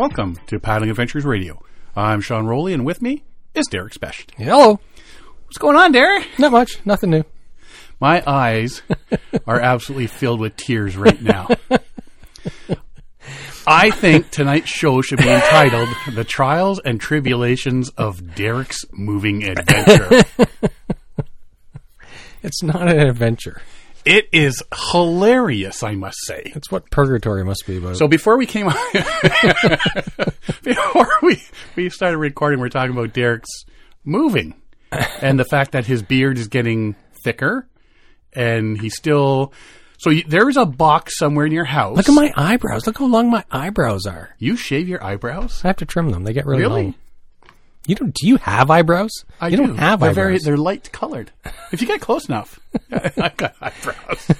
Welcome to Paddling Adventures Radio. I'm Sean Rowley, and with me is Derek Specht. Hello. What's going on, Derek? Not much. Nothing new. My eyes are absolutely filled with tears right now. I think tonight's show should be entitled The Trials and Tribulations of Derek's Moving Adventure. It's not an adventure. It is hilarious, I must say. It's what purgatory must be about. So before we came on, before we, we started recording, we are talking about Derek's moving and the fact that his beard is getting thicker and he's still. So you, there's a box somewhere in your house. Look at my eyebrows. Look how long my eyebrows are. You shave your eyebrows? I have to trim them. They get really, Really? long. You don't? Do you have eyebrows? I you do. don't have they're eyebrows. very they're light colored. If you get close enough, I've got eyebrows.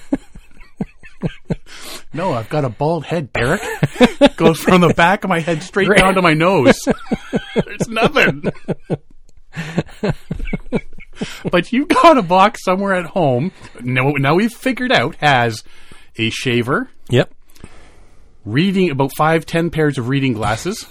no, I've got a bald head, Derek. Goes from the back of my head straight down to my nose. There's nothing. but you've got a box somewhere at home. Now, now we've figured out has a shaver, Yep. reading about five, ten pairs of reading glasses,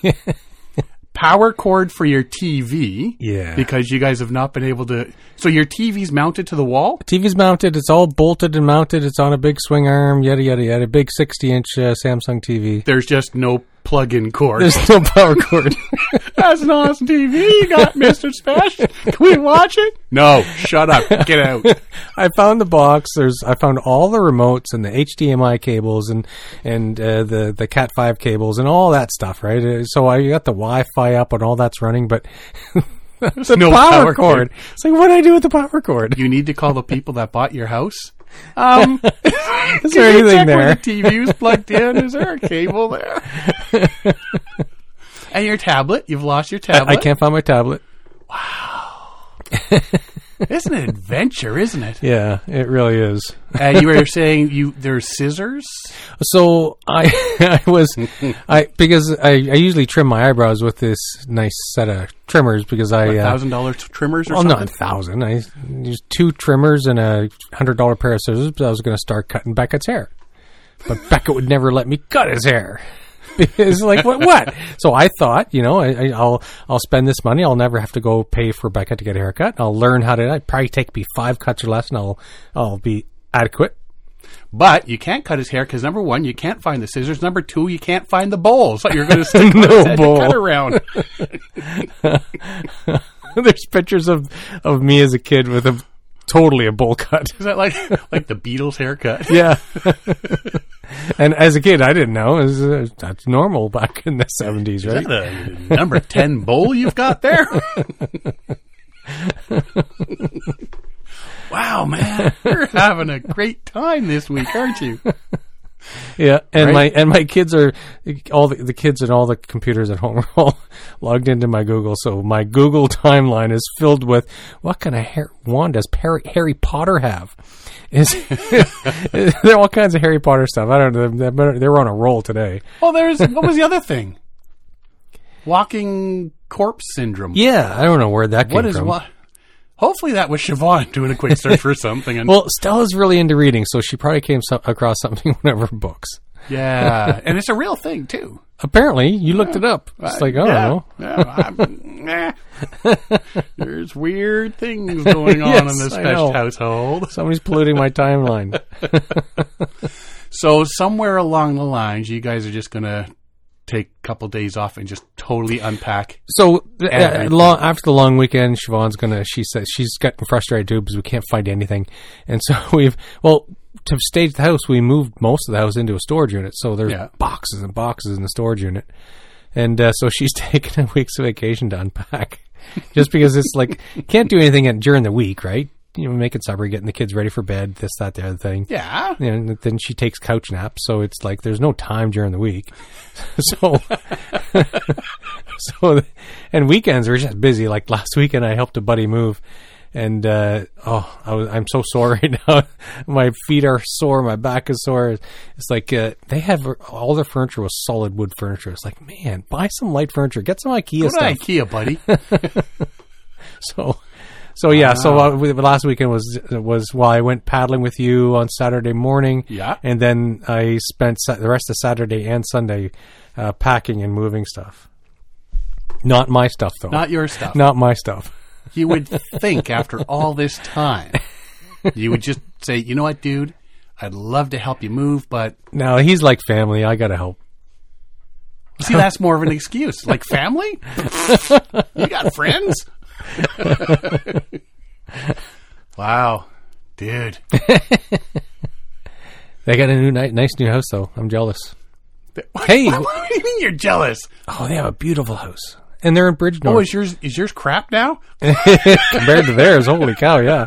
power cord for your TV. Yeah. Because you guys have not been able to. So your TV's mounted to the wall. TV's mounted. It's all bolted and mounted. It's on a big swing arm. Yada yada yada. A big sixty-inch uh, Samsung TV. There's just no plug-in cord. There's no power cord. That's an awesome TV you got, Mister Special. Can we watch it? No, shut up. Get out. I found the box. There's I found all the remotes and the HDMI cables and and uh, the the Cat five cables and all that stuff. Right. Uh, So I got the Wi-Fi up and all that's running, but the no power, power cord. cord. It's like what do I do with the power cord? You need to call the people that bought your house. Um, Is there anything there? the TV was plugged in. Is there a cable there? and your tablet. You've lost your tablet. I tablet. can't find my tablet. It's an adventure, isn't it? Yeah, it really is. And you were saying you there's scissors. So I I was I because I, I usually trim my eyebrows with this nice set of trimmers because I uh, Thousand dollar trimmers or well something. not a thousand I used two trimmers and a hundred dollar pair of scissors. But I was going to start cutting Beckett's hair, but Beckett would never let me cut his hair. It's like what? What? So I thought, you know, I, I- I'll I'll spend this money. I'll never have to go pay for Beckett to get a haircut. I'll learn how to. It probably take me five cuts or less, and I'll I'll be adequate. But you can't cut his hair because number one, you can't find the scissors. Number two, you can't find the bowls that you're going to stick No on his head to bowl. cut around. There's pictures of of me as a kid with a totally a bowl cut. Is that like like the Beatles haircut? Yeah. And as a kid, I didn't know. Was, uh, that's normal back in the 70s, right? The number ten bowl you've got there. wow, man, you're having a great time this week, aren't you? Yeah. And Right. my and my kids are all the, the kids and all the computers at home are all logged into my Google. So my Google timeline is filled with what kind of hair wand does Harry, Harry Potter have? Is there are all kinds of Harry Potter stuff. I don't know. They better- they were on a roll today. Well, there's what was the other thing? Walking corpse syndrome. Yeah, I don't know where that came What is from. what? Hopefully that was Siobhan doing a quick search for something. And Well, Stella's really into reading, so she probably came so- across something in one of her books. yeah, and it's a real thing too. Apparently, you looked it up. It's like, oh, yeah, no. yeah. There's weird things going on in this I Fesh know. household. somebody's polluting my timeline. So somewhere along the lines, you guys are just gonna take a couple days off and just totally unpack. So, uh, long, after the long weekend, Siobhan's gonna. She says she's getting frustrated too because we can't find anything, and so we've well to stage the house. We moved most of the house into a storage unit, so there's Yeah. boxes and boxes in the storage unit, and uh, so she's taking a week's vacation to unpack, just because it's like can't do anything during the week, right? You know, making supper, getting the kids ready for bed, this, that, the other thing. Yeah, and then she takes couch naps. So it's like there's no time during the week. so, so, and weekends are just busy. Like last weekend, I helped a buddy move, and uh, oh, I was, I'm so sore right now. my feet are sore, my back is sore. It's like uh, they have all their furniture was solid wood furniture. It's like, man, buy some light furniture, get some IKEA go to stuff. IKEA, buddy. So, So yeah, so uh, we- the last weekend was was while I went paddling with you on Saturday morning. Yeah. and then I spent sa- the rest of Saturday and Sunday uh, packing and moving stuff. Not my stuff though. Not your stuff. Not my stuff. You would think after all this time, you would just say, you know what, dude? I'd love to help you move, but No, he's like family. I gotta help. see, that's more of an excuse. Like family? you got friends? wow. Dude. They got a new ni- nice new house though. I'm jealous. Hey. What do you mean you're jealous? Oh, they have a beautiful house, and they're in Bridgenorth. Oh, is yours is yours crap now? compared to theirs. Holy cow! Yeah,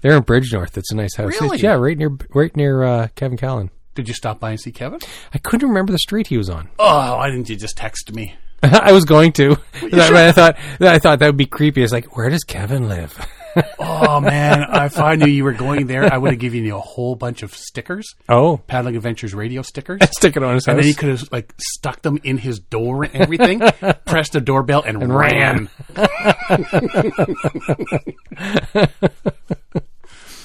they're in Bridgenorth. It's a nice house. Really? Yeah, right near right near uh, Kevin Callan. Did you stop by and see Kevin? I couldn't remember the street he was on. Oh, why didn't you just text me? I was going to. I thought I thought that would be creepy. It's like, where does Kevin live? Oh man, if I knew you were going there, I would have given you a whole bunch of stickers, oh, Paddling Adventures radio stickers. stick it on his house. And then he could have like stuck them in his door and everything, pressed the doorbell, and, ran.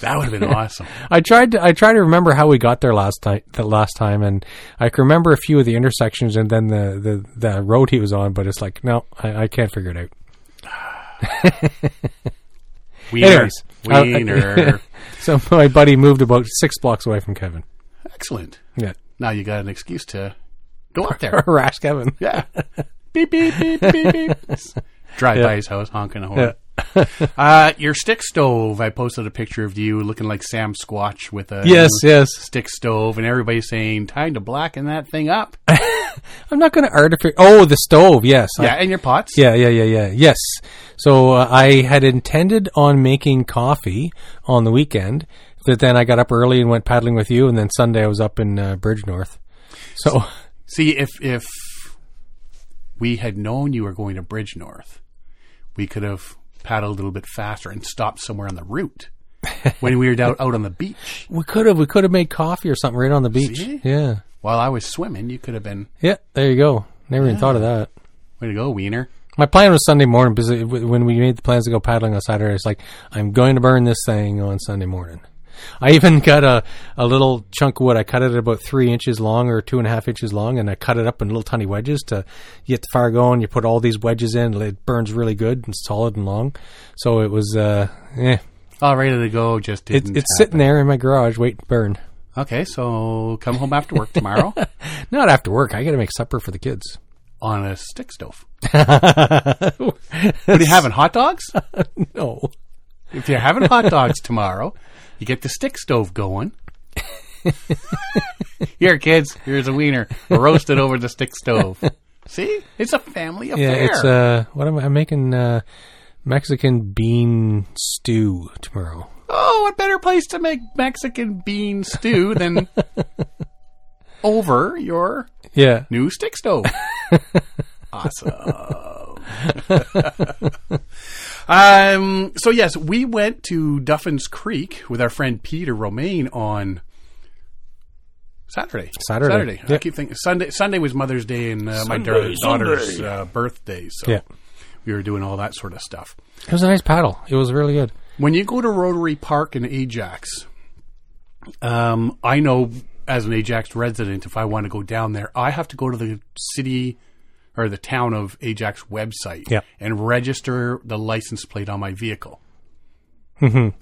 That would have been awesome. I tried to I tried to remember how we got there last time. The last time, and I can remember a few of the intersections and then the the, the road he was on. But it's like, no, I, I can't figure it out. Wiener, Anyways, uh, wiener. So my buddy moved about six blocks away from Kevin. Excellent. Yeah, Now you got an excuse to go up there. harass Kevin. Yeah. beep beep beep beep beep. Drive by his house honking a horn. uh, your stick stove. I posted a picture of you looking like Sam Squatch with a Yes, yes. stick stove, and everybody's saying time to blacken that thing up. I'm not going to artificial. Oh, the stove. Yes. I- yeah, and your pots. yeah, yeah, yeah, yeah. Yes. So uh, I had intended on making coffee on the weekend, but then I got up early and went paddling with you, and then Sunday I was up in uh, Bridgenorth. So See, if if we had known you were going to Bridgenorth, we could have paddled a little bit faster and stopped somewhere on the route when we were out, out on the beach. we could have we could have made coffee or something right on the beach. See? Yeah. While I was swimming, you could have been Yeah. There you go. Never even thought of that. way to go, Wiener. My plan was Sunday morning because it- when we made the plans to go paddling on Saturday, it's like I'm going to burn this thing on Sunday morning. I even got a, a little chunk of wood. I cut it about three inches long or two and a half inches long, and I cut it up in little tiny wedges to get the fire going. You put all these wedges in, it burns really good and solid and long. So it was, uh, eh. All ready to go, just It's it's sitting there in my garage waiting to burn. Okay, so come home after work tomorrow Not after work. I got to make supper for the kids. on a stick stove. What are you having? Hot dogs? No. If you're having hot dogs tomorrow, you get the stick stove going. Here, kids, here's a wiener roasted over the stick stove. See, it's a family affair. Yeah, it's uh, what am I? I'm making uh, Mexican bean stew tomorrow. oh, what better place to make Mexican bean stew than over your Yeah, new stick stove? awesome. um. So yes, we went to Duffin's Creek with our friend Peter Romaine on Saturday. Saturday. Saturday. I keep thinking Sunday. Sunday was Mother's Day and uh, my daughter- daughter's uh, birthday. So yeah. we were doing all that sort of stuff. It was a nice paddle. It was really good. When you go to Rotary Park in Ajax, um, I know as an Ajax resident, if I want to go down there, I have to go to the city or the town of Ajax website Yeah. and register the license plate on my vehicle.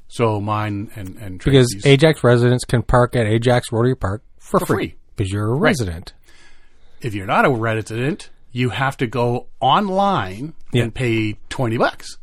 So mine and and Mm-hmm. Because Ajax residents can park at Ajax Rotary Park for, For free. Because you're a resident. if you're not a resident, you have to go online Yeah. and pay twenty bucks.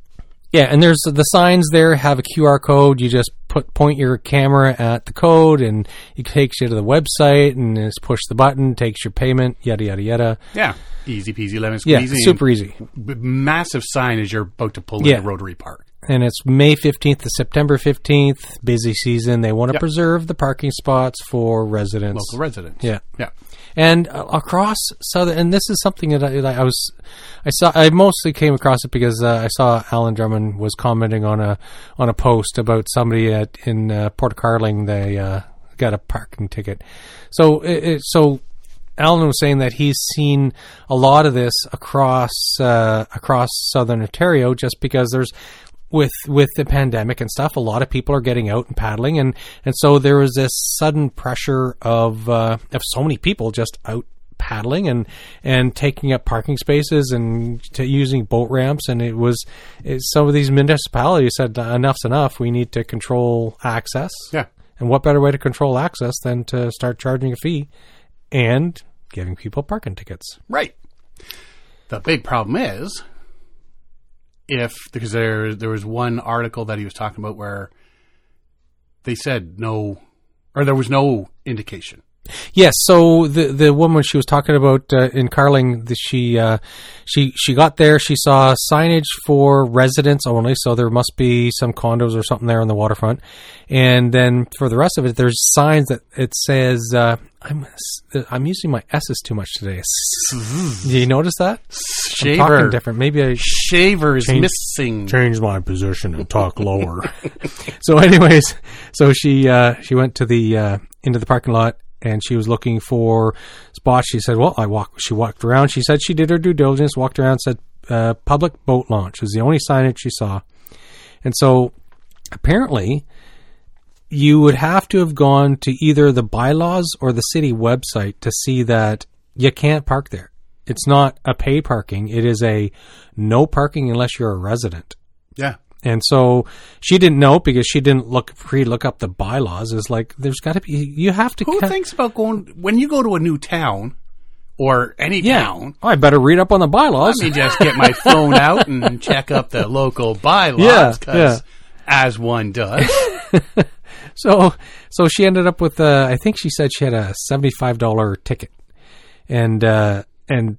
Yeah, and there's the signs there have a QR code. You just put point your camera at the code, and it takes you to the website, and it's push the button, takes your payment, yada yada yada. Yeah, easy peasy lemon Yeah, super easy. Massive sign as you're about to pull Yeah. into Rotary Park. And it's May 15th to September 15th, busy season. They want to Yep. preserve the parking spots for residents. Local residents. Yeah. yeah. and uh, across southern and this is something that I, that I was I saw I mostly came across it because uh, I saw Alan Drummond was commenting on a on a post about somebody at in uh, Port Carling they uh, got a parking ticket so it, it, so Alan was saying that he's seen a lot of this across uh, across southern Ontario just because there's with with the pandemic and stuff, a lot of people are getting out and paddling, and and so there was this sudden pressure of uh, of so many people just out paddling and and taking up parking spaces and to using boat ramps, and it was it, some of these municipalities said enough's enough. We need to control access. Yeah. And what better way to control access than to start charging a fee and giving people parking tickets? Right. The big problem is if because there there was one article that he was talking about where they said no or there was no indication. Yes. So the the woman she was talking about uh, in Carling, the, she uh, she she got there. She saw signage for residents only, so there must be some condos or something there on the waterfront. And then for the rest of it, there's signs that it says uh, I'm I'm using my s's too much today. Do you notice that? I'm talking Shaver. different. Maybe I Shaver is Change- missing. change my position and talk lower. so, anyways, so she uh, she went to the uh, into the parking lot and she was looking for spots. She said, "Well, I walk." She walked around. She said she did her due diligence. Walked around. Said, uh, "Public boat launch" is the only signage she saw, and so apparently. You would have to have gone to either the bylaws or the city website to see that you can't park there. It's not a pay parking. It is a no parking unless you're a resident. Yeah. And so she didn't know because she didn't look pre look up the bylaws. Is like there's got to be you have to. Who ca- thinks about going when you go to a new town or any Yeah, town? Oh, I better read up on the bylaws. Let me just get my phone out and check up the local bylaws Yeah, because as one does. so so she ended up with uh, I think she said she had a seventy five dollar ticket, and uh, and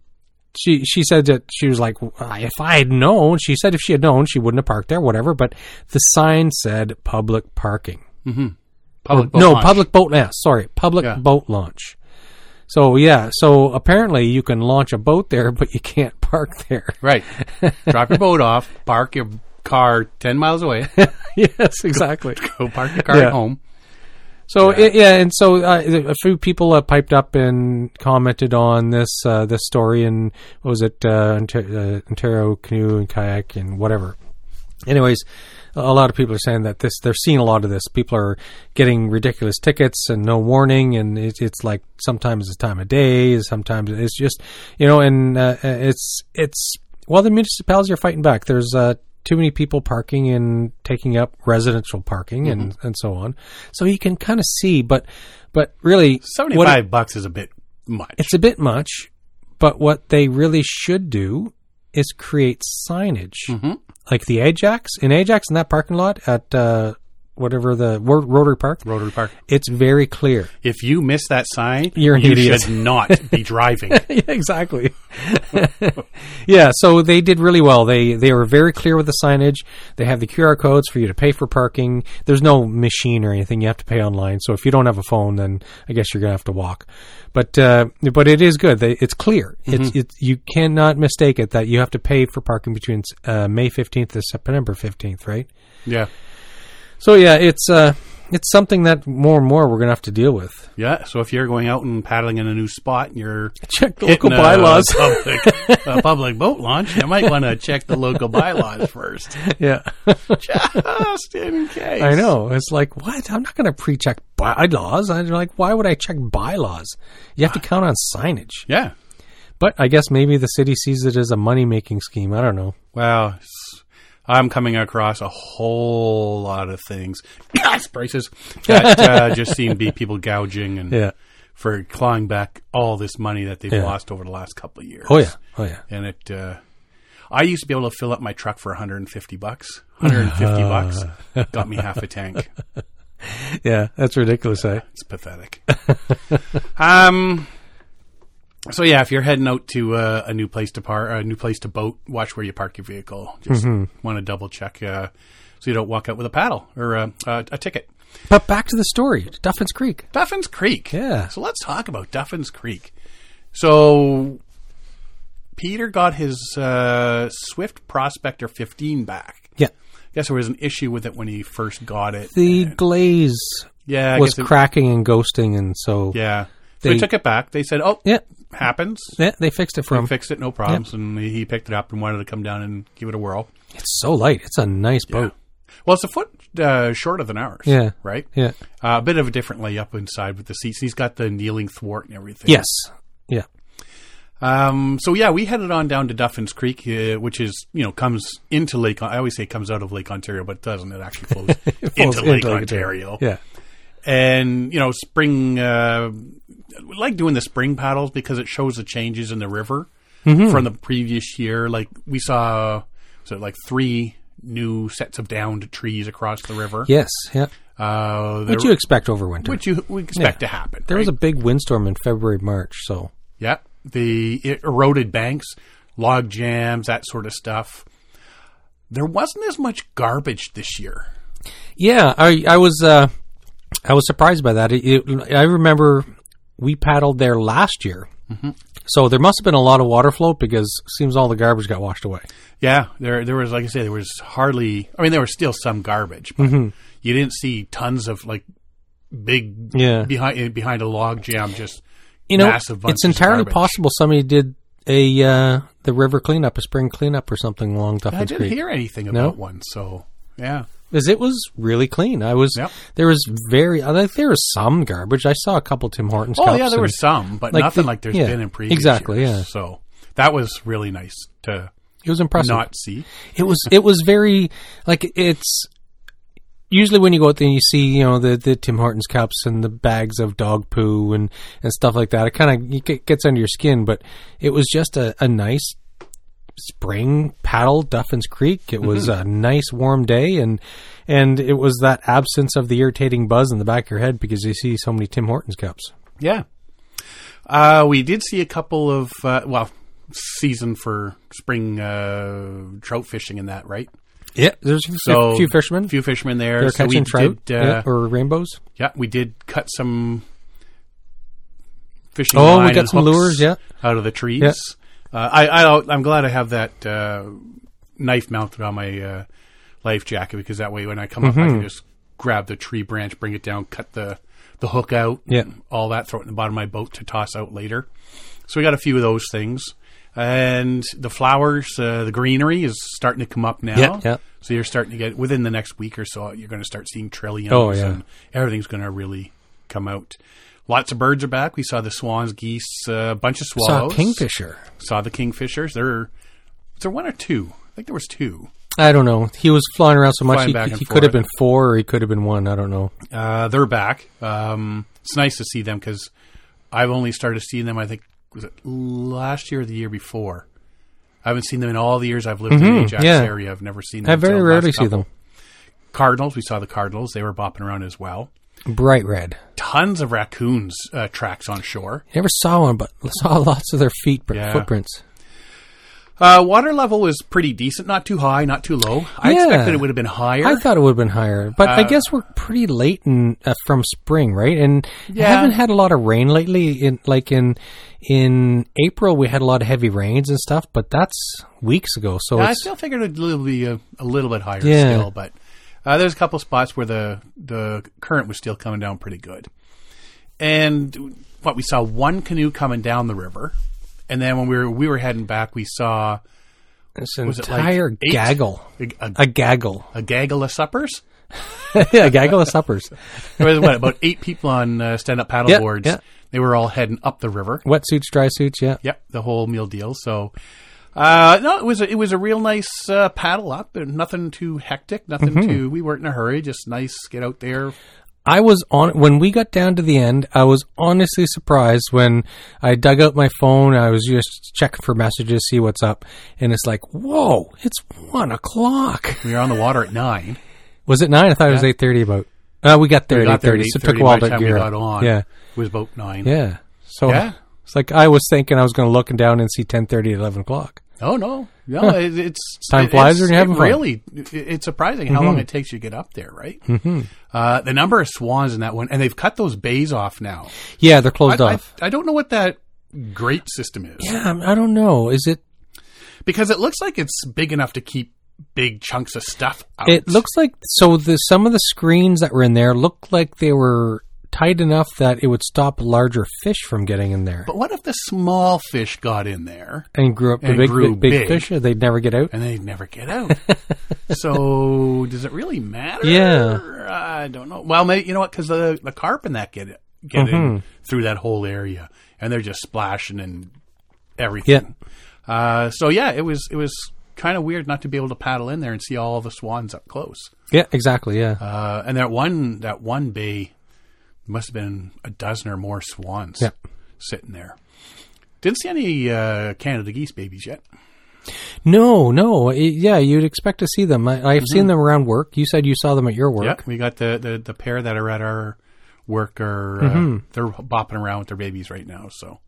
she she said that she was like if I had known she said if she had known she wouldn't have parked there whatever but the sign said public parking mm-hmm. Public boat no launch. public boat yeah sorry public Yeah. boat launch so yeah so apparently you can launch a boat there but you can't park there Right. Drop your boat off, park your car 10 miles away, yes exactly go park your car Yeah. at home. So yeah, yeah and so uh, a few people uh, piped up and commented on this uh, this story, and what was it uh, Ontario, uh, Ontario Canoe and Kayak and whatever. Anyways, a lot of people are saying that this they're seeing a lot of this. People are getting ridiculous tickets and no warning, and it, it's like sometimes it's time of day, sometimes it's just you know, and uh, it's it's well the municipalities are fighting back. There's uh, too many people parking and taking up residential parking and, and so on. So you can kind of see, but but really, 75 bucks is a bit much. it's a bit much. But what they really should do is create signage, like the Ajax in Ajax in that parking lot at uh, whatever the Ro- Rotary Park. Rotary Park. It's very clear. If you miss that sign, You're an you idiot. should not be driving. yeah, exactly. yeah, so they did really well. They they were very clear with the signage. They have the QR codes for you to pay for parking. There's no machine or anything. You have to pay online. So if you don't have a phone, then I guess you're gonna have to walk. But uh, but it is good. They, it's clear. It's it's you cannot mistake it that you have to pay for parking between uh, May 15th to September 15th, right? yeah. So yeah, it's uh it's something that more and more we're gonna have to deal with. Yeah. So if you're going out and paddling in a new spot and you're Check the local a bylaws. public, a public boat launch, you might want to check the local bylaws first, yeah. just in case. I know. It's like, what? I'm not going to pre-check bylaws. I'm like, why would I check bylaws? You have to count on signage. Yeah. But I guess maybe the city sees it as a money-making scheme. I don't know. Well, s- I'm coming across a whole lot of things, gas prices that uh, just seem to be people gouging and Yeah. for clawing back all this money that they've Yeah. lost over the last couple of years. Oh yeah. Oh yeah. and it. Uh, I used to be able to fill up my truck for 150 bucks. 150 bucks got me half a tank. Yeah. That's ridiculous, eh? It's pathetic. um. So yeah, if you're heading out to uh, a new place to park, a new place to boat, watch where you park your vehicle. Just want to double check uh, so you don't walk out with a paddle or uh, a, a ticket. But back to the story. Duffin's Creek. Duffins Creek. Yeah. So let's talk about Duffins Creek. So Peter got his uh, Swift Prospector 15 back. Yeah. I guess there was an issue with it when he first got it. The glaze yeah, I was it- cracking and ghosting, and so Yeah. So they he took it back. They said, "Oh, yeah, happens." yeah, they fixed it for him. fixed it, no problems, and he picked it up and wanted to come down and give it a whirl. It's so light. It's a nice boat. Well, it's a foot uh, shorter than ours. Yeah. right. Yeah. Uh, a bit of a different layup inside with the seats. He's got the kneeling thwart and everything. Yes. Yeah. Um, so yeah, we headed on down to Duffins Creek, uh, which is you know comes into Lake. I always say it comes out of Lake Ontario, but it doesn't. It actually flows Falls into Lake into Ontario. Yeah. And you know, spring. Uh, we like doing the spring paddles because it shows the changes in the river Mm-hmm. from the previous year. Like we saw, so like three new sets of downed trees across the river. Yes. Yeah. Uh, What you expect over winter? which you we expect Yeah. to happen. there was a big windstorm in February, March. So Yeah, the it eroded banks, log jams, that sort of stuff. There wasn't as much garbage this year. yeah, I I was uh, I was surprised by that. It, it- I remember we paddled there last year, mm-hmm. so there must have been a lot of water flow because it seems all the garbage got washed away. Yeah, there there was like I say there was hardly. I mean, there was still some garbage, but mm-hmm. you didn't see tons of like big Yeah. behind eh, behind a log jam. Just You know, it's entirely possible somebody did a uh, the river cleanup, a spring cleanup, or something along I didn't Creek. hear anything No? about one, so yeah. Because it was really clean. I was Yep. there was very uh, I think there was some garbage. I saw a couple Tim Hortons. Oh yeah, there and- were some, but like nothing the- like there's yeah, been in previous exactly, years. yeah. So that was really nice to It was impressive. not see. It was it was very like it's usually when you go out there and you see you know the the Tim Hortons cups and the bags of dog poo and and stuff like that. It kind of gets under your skin, but it was just a, a nice spring paddle Duffins Creek. It was a nice warm day and and it was that absence of the irritating buzz in the back of your head because you see so many Tim Hortons cups. Yeah. Uh, we did see a couple of, uh, well, season for spring uh, trout fishing in that, right? Yeah, there's a few fishermen. few fishermen there. They're so we catching trout did, uh, yeah, or rainbows. yeah, we did cut some fishing. Oh, we got some hooks lures, yeah. out of the trees. Yeah. Uh, I, I I'm glad I have that uh, knife mounted on my uh, life jacket because that way when I come up, I Mm-hmm. can just grab the tree branch, bring it down, cut the the hook out, Yeah. all that, throw it in the bottom of my boat to toss out later. So we got a few of those things. And the flowers, uh, the greenery is starting to come up now. Yeah, yeah. So you're starting to get within the next week or so, you're going to start seeing trilliums. Oh, yeah. and everything's going to really come out. Lots of birds are back. We saw the swans, geese, a bunch of Saw swallows. a kingfisher. Saw the kingfishers. There, was there one or two? I think there was two. I don't know. He was flying around so much. Flying He, he could have been four or he could have been one. I don't know. Uh, they're back. Um, it's nice to see them because I've only started seeing them. I think was it last year or the year before. I haven't seen them in all the years I've lived in the Ajax Mm-hmm. yeah. area. I've never seen them. I very rarely see them. Cardinals. We saw the Cardinals. They were bopping around as well. Bright red. Tons of raccoons uh, tracks on shore. Never saw one, but saw lots of their feet Yeah. footprints. Uh, water level was pretty decent. Not too high, not too low. I Yeah. expected it would have been higher. I thought it would have been higher, but I Uh, guess we're pretty late in uh, from spring, right? And Yeah. haven't had a lot of rain lately. In like in in April, we had a lot of heavy rains and stuff, but that's weeks ago. So I it's still figured it'd be a, a little bit higher Yeah. still, but uh, there's a couple spots where the the current was still coming down pretty good. And what we saw one canoe coming down the river, and then when we were we were heading back, we saw was it like entire gaggle, a, a, a gaggle, a gaggle of suppers. yeah, a gaggle of suppers, There was what about eight people on uh, stand up paddle Yeah, boards. yeah. They were all heading up the river. wetsuits, dry suits, yeah. Yep, the whole meal deal. So, uh, no, it was a, it was a real nice uh, paddle up. and Nothing too hectic. Nothing Mm-hmm. too. We weren't in a hurry. Just nice. Get out there. I was on when we got down to the end. I was honestly surprised when I dug out my phone. I was just checking for messages, see what's up, and it's like, whoa, it's one o'clock. We were on the water at nine. Was it nine? I thought it was eight thirty. About uh, we got there We at got at thirty, so it took a while to gear got on. Yeah, It was about nine. yeah. So Yeah. It's like I was thinking I was going to look down and see ten thirty, eleven o'clock. Oh no, no. It, it's Time it- flies it's- when you're having it fun. Really, it- it's surprising how long it takes you to get up there. Right. Mm-hmm. Uh, the number of swans in that one, and they've cut those bays off now. Yeah, they're closed I, off. I, I don't know what that grate system is yeah, I don't know. Is it? because it looks like it's big enough to keep big chunks of stuff out. It looks like so. The some of the screens that were in there looked like they were tight enough that it would stop larger fish from getting in there. But what if the small fish got in there and grew up and big, grew big, big big. fish, they'd never get out. and they'd never get out? so does it really matter? Yeah. I don't know. Well, maybe you know what? Because the the carp and that get get Mm-hmm. in through that whole area, and they're just splashing and everything. Uh, so yeah, it was it was kind of weird not to be able to paddle in there and see all the swans up close. Yeah, exactly. Yeah. Uh, and that one that one bay must have been a dozen or more swans Yeah. sitting there. Didn't see any uh, Canada geese babies yet. No, no. It, yeah, you'd expect to see them. I, I've seen them around work. You said you saw them at your work. Yeah, we got the, the, the pair that are at our work are Mm-hmm. uh, they're bopping around with their babies right now. So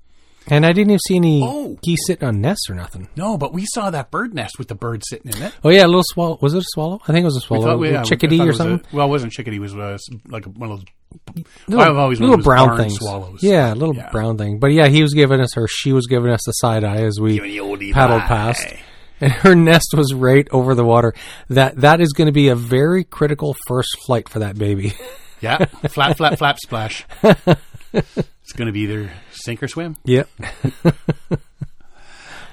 And I didn't even see any Oh. geese sitting on nests or nothing. no, but we saw that bird nest with the bird sitting in it. Oh yeah, a little swallow. Was it a swallow? I think it was a swallow. thought we- A yeah, chickadee or was a- something. well, it wasn't chickadee. It was uh, like one of those. little, I've always little known it was brown things. swallows. Yeah, a little Yeah. brown thing. But yeah, he was giving us, or she was giving us the side eye as we paddled past. And her nest was right over the water. That that is going to be a very critical first flight for that baby. Yeah, flap, flap, flap, splash. it's going to be either sink or swim. yep.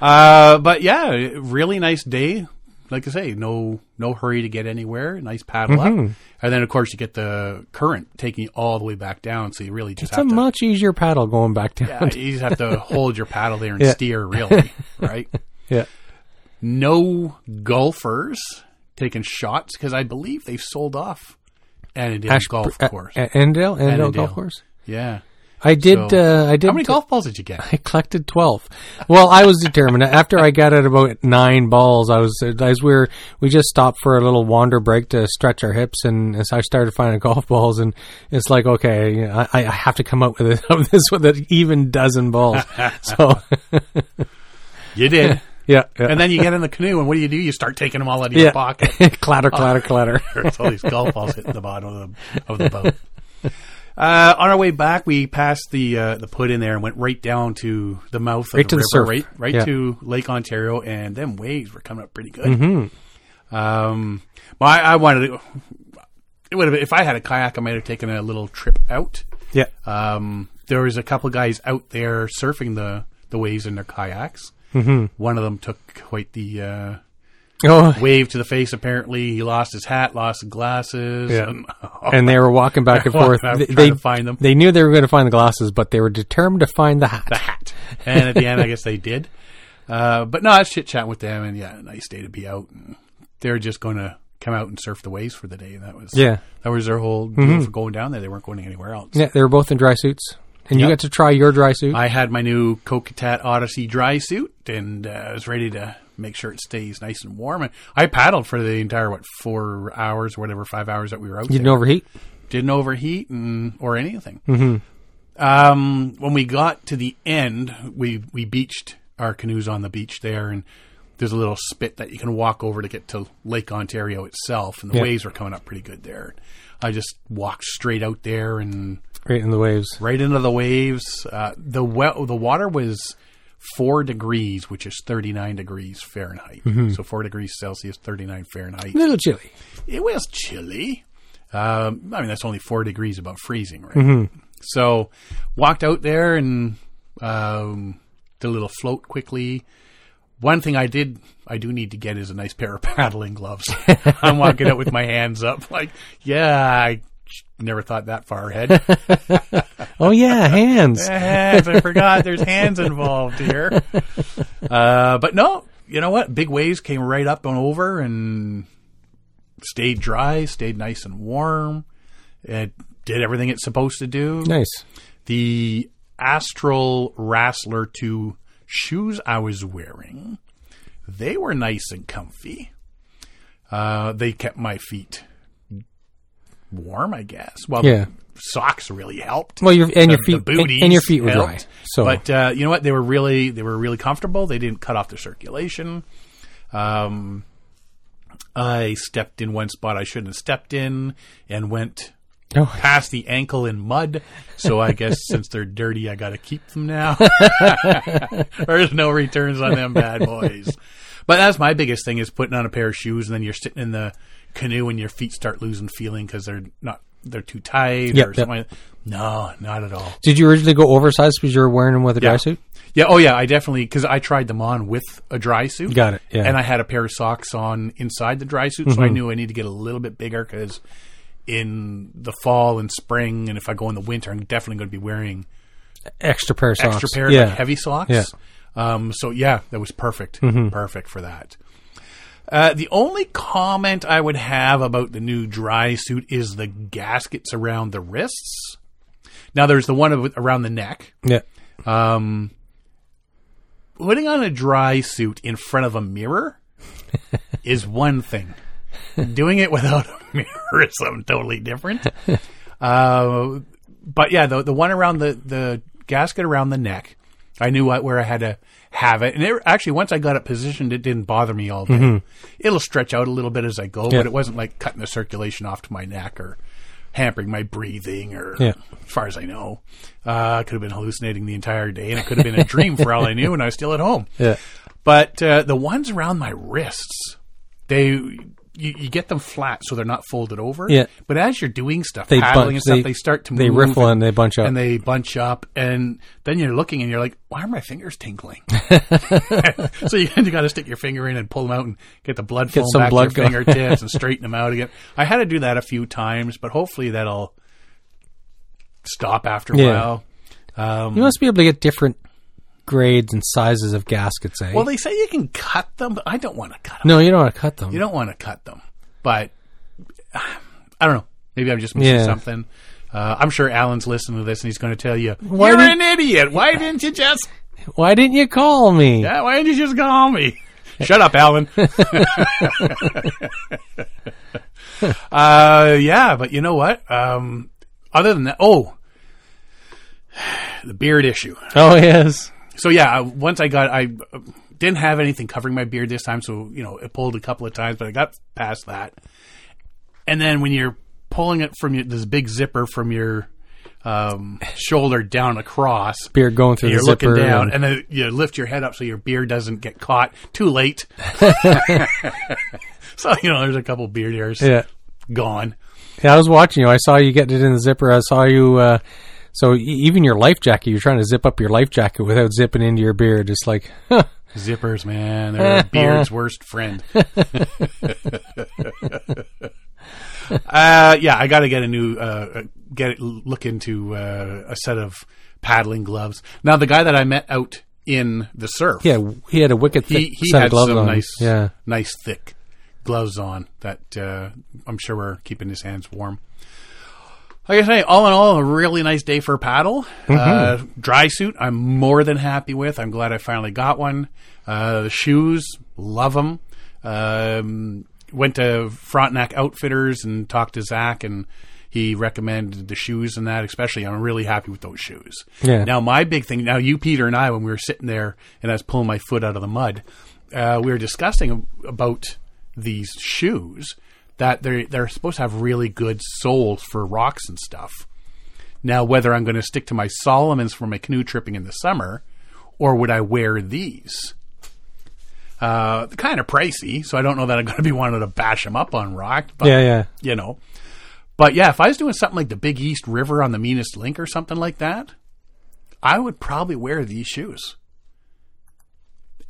Uh, but yeah, really nice day. Like I say, no no hurry to get anywhere. Nice paddle up, and then of course you get the current taking you all the way back down. So you really just It's a have to. much easier paddle going back down. yeah, you just have to hold your paddle there and Yeah. steer. Really, right? yeah. No golfers taking shots because I believe they've sold off Annandale Ash- Golf Course. uh, Annandale, Annandale Annandale. Golf Course. yeah. I did. So- uh, I did. How many golf balls did you get? I collected twelve. Well, I was determined. After I got at about nine balls, I was as we were we just stopped for a little wander break to stretch our hips, and as I started finding golf balls, and it's like, okay, I, I have to come up with it, this with an even dozen balls. so You did. yeah, yeah. and then you get in the canoe, and what do you do? You start taking them all out of your pocket. clatter, clatter, clatter. There's all these golf balls hitting the bottom of the, of the boat. Uh, on our way back, we passed the uh, the put in there and went right down to the mouth of Right the to the river, surf. right right Yeah. to Lake Ontario, and them waves were coming up pretty good. Mm-hmm. Um, well, I, I wanted to. It would have if I had a kayak, I might have taken a little trip out. Yeah, Um, there was a couple guys out there surfing the the waves in their kayaks. Mm-hmm. One of them took quite the uh, oh, wave to the face. Apparently, he lost his hat, lost his glasses. Yeah. and- and they were walking back and forth. They, they to find them. They knew they were going to find the glasses, but they were determined to find the hat. the hat. And at the end, I guess they did. Uh, but no, I was chit chatting with them, and yeah, nice day to be out. And they're just going to come out and surf the waves for the day. And that was Yeah. that was their whole deal for going down there. They weren't going anywhere else. Yeah, they were both in dry suits, and you Yep. got to try your dry suit. I had my new Kokatat Odyssey dry suit, and uh, I was ready to make sure it stays nice and warm. And I paddled for the entire what four hours, whatever, five hours that we were out. you didn't overheat. didn't overheat and or anything. Mm-hmm. Um, when we got to the end, we we beached our canoes on the beach there, and there's a little spit that you can walk over to get to Lake Ontario itself, and the Yeah. waves were coming up pretty good there. I just walked straight out there and Right in the waves. right into the waves. Uh, the we- the water was four degrees, which is 39 degrees Fahrenheit. So four degrees Celsius, 39 Fahrenheit A little chilly. it was chilly. Um, I mean, that's only four degrees above freezing, right? So, walked out there and um, did a little float quickly. One thing I did, I do need to get is a nice pair of paddling gloves. I'm walking out with my hands up, like, yeah, I never thought that far ahead. Oh yeah, hands. hands, I forgot there's hands involved here. Uh, but no, you know what? Big waves came right up and over and stayed dry, stayed nice and warm. It did everything it's supposed to do. nice. The Astral Rassler 2 shoes I was wearing, they were nice and comfy. Uh, they kept my feet warm, I guess. Well, Yeah. socks really helped. Well, your and your feet the booties and your feet were dry. So but uh, you know what? They were really they were really comfortable. They didn't cut off the circulation. Um, I stepped in one spot I shouldn't have stepped in and went oh, past the ankle in mud. So I guess since they're dirty, I got to keep them now. There's no returns on them bad boys. But that's my biggest thing is putting on a pair of shoes and then you're sitting in the canoe and your feet start losing feeling because they're not they're too tight Yep, or yep. something. Like No, not at all. Did you originally go oversized because you were wearing them with a dry suit? Yeah. Oh, yeah. I definitely because I tried them on with a dry suit. Got it, yeah. And I had a pair of socks on inside the dry suit, so I knew I need to get a little bit bigger because in the fall and spring, and if I go in the winter, I'm definitely going to be wearing Extra pair of socks. extra pair of yeah. like, heavy socks. Yeah. Um, so yeah, that was perfect. Perfect for that. Uh, the only comment I would have about the new dry suit is the gaskets around the wrists. Now there's the one around the neck. Yeah. Um, putting on a dry suit in front of a mirror is one thing. Doing it without a mirror is something totally different. Uh, but yeah, the the one around the the gasket around the neck, I knew what, where I had to have it, and it, actually once I got it positioned, it didn't bother me all day. It'll stretch out a little bit as I go, Mm-hmm. Yeah. but it wasn't like cutting the circulation off to my neck or hampering my breathing or Yeah. as far as I know. Uh, I could have been hallucinating the entire day, and it could have been a dream for all I knew, and I was still at home. Yeah. But uh, the ones around my wrists, they you, you get them flat so they're not folded over. Yeah. But as you're doing stuff, They paddling bunch- and stuff, they- they, start to they riffle and they bunch up. and they bunch up, and then you're looking and you're like, why are my fingers tingling? so you kind of got to stick your finger in and pull them out and get the blood flowing some back blood to your going. fingertips and straighten them out again. I had to do that a few times, but hopefully that'll stop after a Yeah. while. Um, You must be able to get different grades and sizes of gaskets, eh? well, they say you can cut them, but I don't want to cut them. no, you don't want to cut them. You don't want to cut them, but I don't know. Maybe I'm just missing Yeah. something. Uh, I'm sure Alan's listening to this and he's going to tell you, Why "You're an idiot. Why didn't you just? Why didn't you call me? Yeah, why didn't you just call me?" Shut up, Alan. uh, yeah, but you know what? Um, other than that, oh, the beard issue. Oh yes. So yeah, once I got, I uh, didn't have anything covering my beard this time, so you know it pulled a couple of times, but I got past that. And then when you're pulling it from your, this big zipper from your um, shoulder down across, Beard going through you're the zipper. looking down, and- and then you lift your head up so your beard doesn't get caught. Too late. so you know, there's a couple beard hairs yeah. gone. Yeah, I was watching you. I saw you get it in the zipper. I saw you. Uh, so even your life jacket, you're trying to zip up your life jacket without zipping into your beard. It's like, huh, Zippers, man, they're a beard's worst friend. uh, yeah, I got to get a new uh, get look into uh, a set of paddling gloves. Now, the guy that I met out in the surf, yeah, he had a wicked thick he he set had of gloves some on. nice, Yeah, nice thick gloves on that uh, I'm sure were keeping his hands warm. Like I say, all in all, a really nice day for a paddle. Uh, dry suit, I'm more than happy with. I'm glad I finally got one. Uh, the shoes, love them. Um, went to Frontenac Outfitters and talked to Zach, and he recommended the shoes and that. Especially, I'm really happy with those shoes. Yeah. Now, my big thing. Now, you, Peter, and I, when we were sitting there and I was pulling my foot out of the mud, uh, we were discussing about these shoes that they're they're supposed to have really good soles for rocks and stuff. Now, whether I'm going to stick to my Salomons for my canoe tripping in the summer, or would I wear these? Uh, kind of pricey, so I don't know that I'm going to be wanting to bash them up on rock. But, yeah, yeah. you know. But yeah, if I was doing something like the Big East River on the Meanest Link or something like that, I would probably wear these shoes.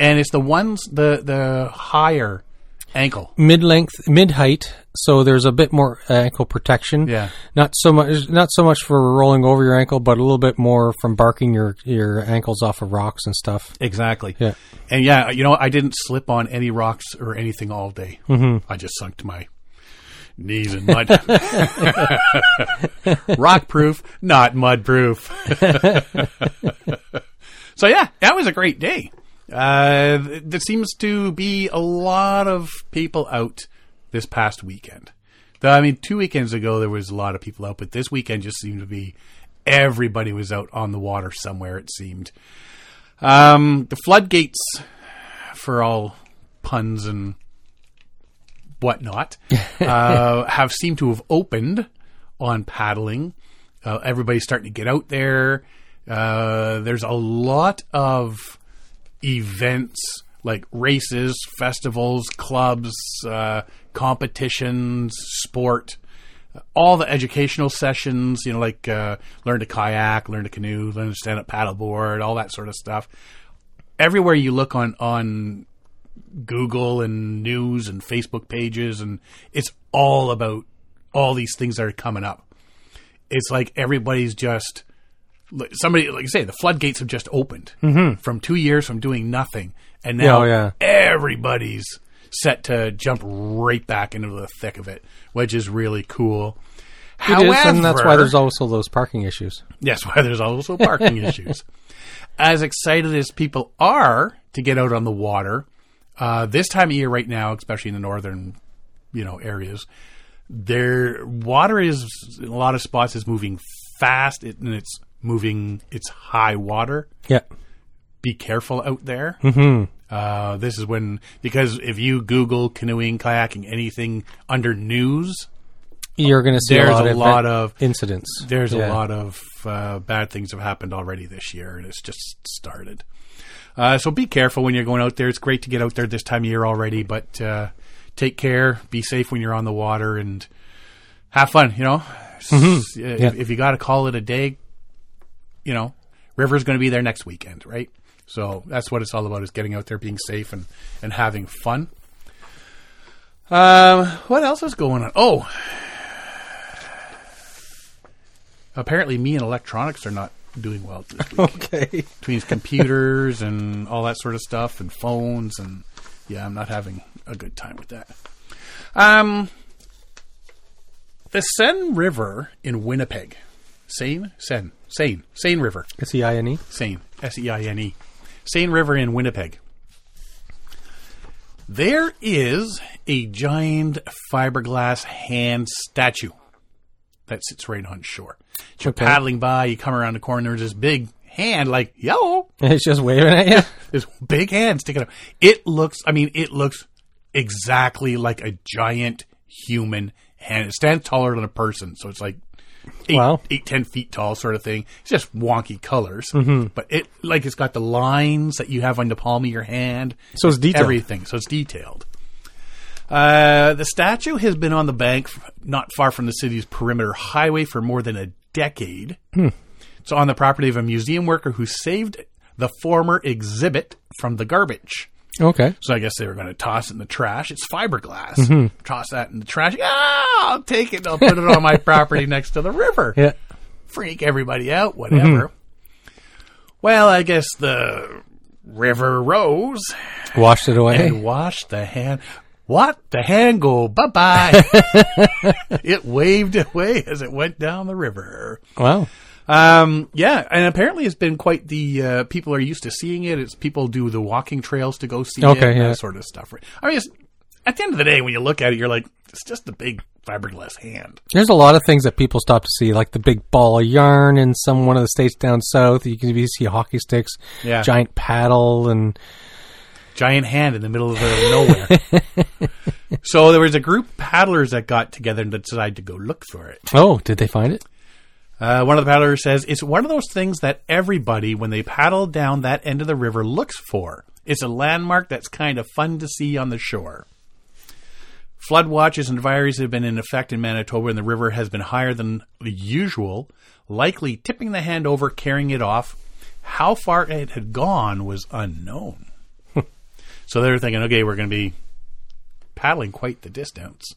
And it's the ones the the higher ankle. Mid length, mid height. So there's a bit more ankle protection. Yeah. Not so much. Not so much for rolling over your ankle, but a little bit more from barking your your ankles off of rocks and stuff. Exactly. Yeah. And yeah, you know, I didn't slip on any rocks or anything all day. Mm-hmm. I just sunk to my knees in mud. Rock proof, not mud proof. so yeah, that was a great day. Uh, there seems to be a lot of people out this past weekend. Though, I mean, two weekends ago there was a lot of people out, but this weekend just seemed to be everybody was out on the water somewhere. It seemed. Um, the floodgates, for all puns and whatnot, uh, have seemed to have opened on paddling. Uh, everybody's starting to get out there. Uh, there's a lot of events like races, festivals, clubs, uh, competitions, sport all the educational sessions, you know, like uh, learn to kayak, learn to canoe, learn to stand up paddleboard, all that sort of stuff. Everywhere you look on on Google and news and Facebook pages, and it's all about all these things that are coming up. It's like everybody's just somebody like you say the floodgates have just opened from two years from doing nothing, and now yeah. everybody's set to jump right back into the thick of it, which is really cool. It is, and that's why there's also those parking issues. Yes, why there's also parking issues. As excited as people are to get out on the water, uh, this time of year right now, especially in the northern, you know, areas, their water is in a lot of spots is moving fast it, and it's moving. It's high water. Yeah. Be careful out there. Mm-hmm. Uh, this is when because if you Google canoeing, kayaking, anything under news, You're going to see There's a lot, a of, lot of- incidents. there's Yeah. a lot of uh, bad things have happened already this year, and it's just started. Uh, so be careful when you're going out there. It's great to get out there this time of year already, but uh, take care, be safe when you're on the water, and have fun. You know, S- if, Yeah. if you got to call it a day, you know, River's going to be there next weekend, right? So that's what it's all about: is getting out there, being safe, and and having fun. Um, what else is going on? Oh, apparently, me and electronics are not doing well this week Okay. between computers and all that sort of stuff and phones and yeah, I'm not having a good time with that. Um, the Seine River in Winnipeg, Seine, Seine, Seine, Seine River, S E I N E. Seine, S E I N E, Seine River in Winnipeg. There is a giant fiberglass hand statue that sits right on shore. You're Okay. paddling by, you come around the corner, there's this big hand, like, yo, It's just waving at you. this big hand sticking up. It looks, I mean, it looks exactly like a giant human hand. It stands taller than a person, so it's like eight, Wow. eight, ten feet tall, sort of thing. It's just wonky colors, mm-hmm. but it like it's got the lines that you have on the palm of your hand. So it's detailed. Everything, so it's detailed. Uh, the statue has been on the bank, not far from the city's perimeter highway, for more than a decade. It's on the property of a museum worker who saved the former exhibit from the garbage. Okay. So I guess they were going to toss it in the trash. It's fiberglass. Toss that in the trash. Ah, I'll take it. I'll put it on my property next to the river. Yeah. Freak everybody out, whatever. Well, I guess the river rose Washed it away. and washed the hand. What? The hand go bye bye. it waved away as it went down the river. Wow. Um, yeah, and apparently it's been quite the uh, people are used to seeing it. It's people do the walking trails to go see Okay, it, yeah. that sort of stuff. I mean, it's, at the end of the day, when you look at it, you're like, it's just a big fiberglass hand. There's a lot of things that people stop to see, like the big ball of yarn in some one of the states down south. You can see hockey sticks, Yeah. giant paddle, and Giant hand in the middle of the nowhere. so there was a group of paddlers that got together and decided to go look for it. oh, did they find it? Uh, one of the paddlers says it's one of those things that everybody, when they paddle down that end of the river, looks for. It's a landmark that's kind of fun to see on the shore. Flood watches and advisories have been in effect in Manitoba, and the river has been higher than usual, likely tipping the hand over, carrying it off. How far it had gone was unknown. so they were thinking, okay, we're going to be paddling quite the distance.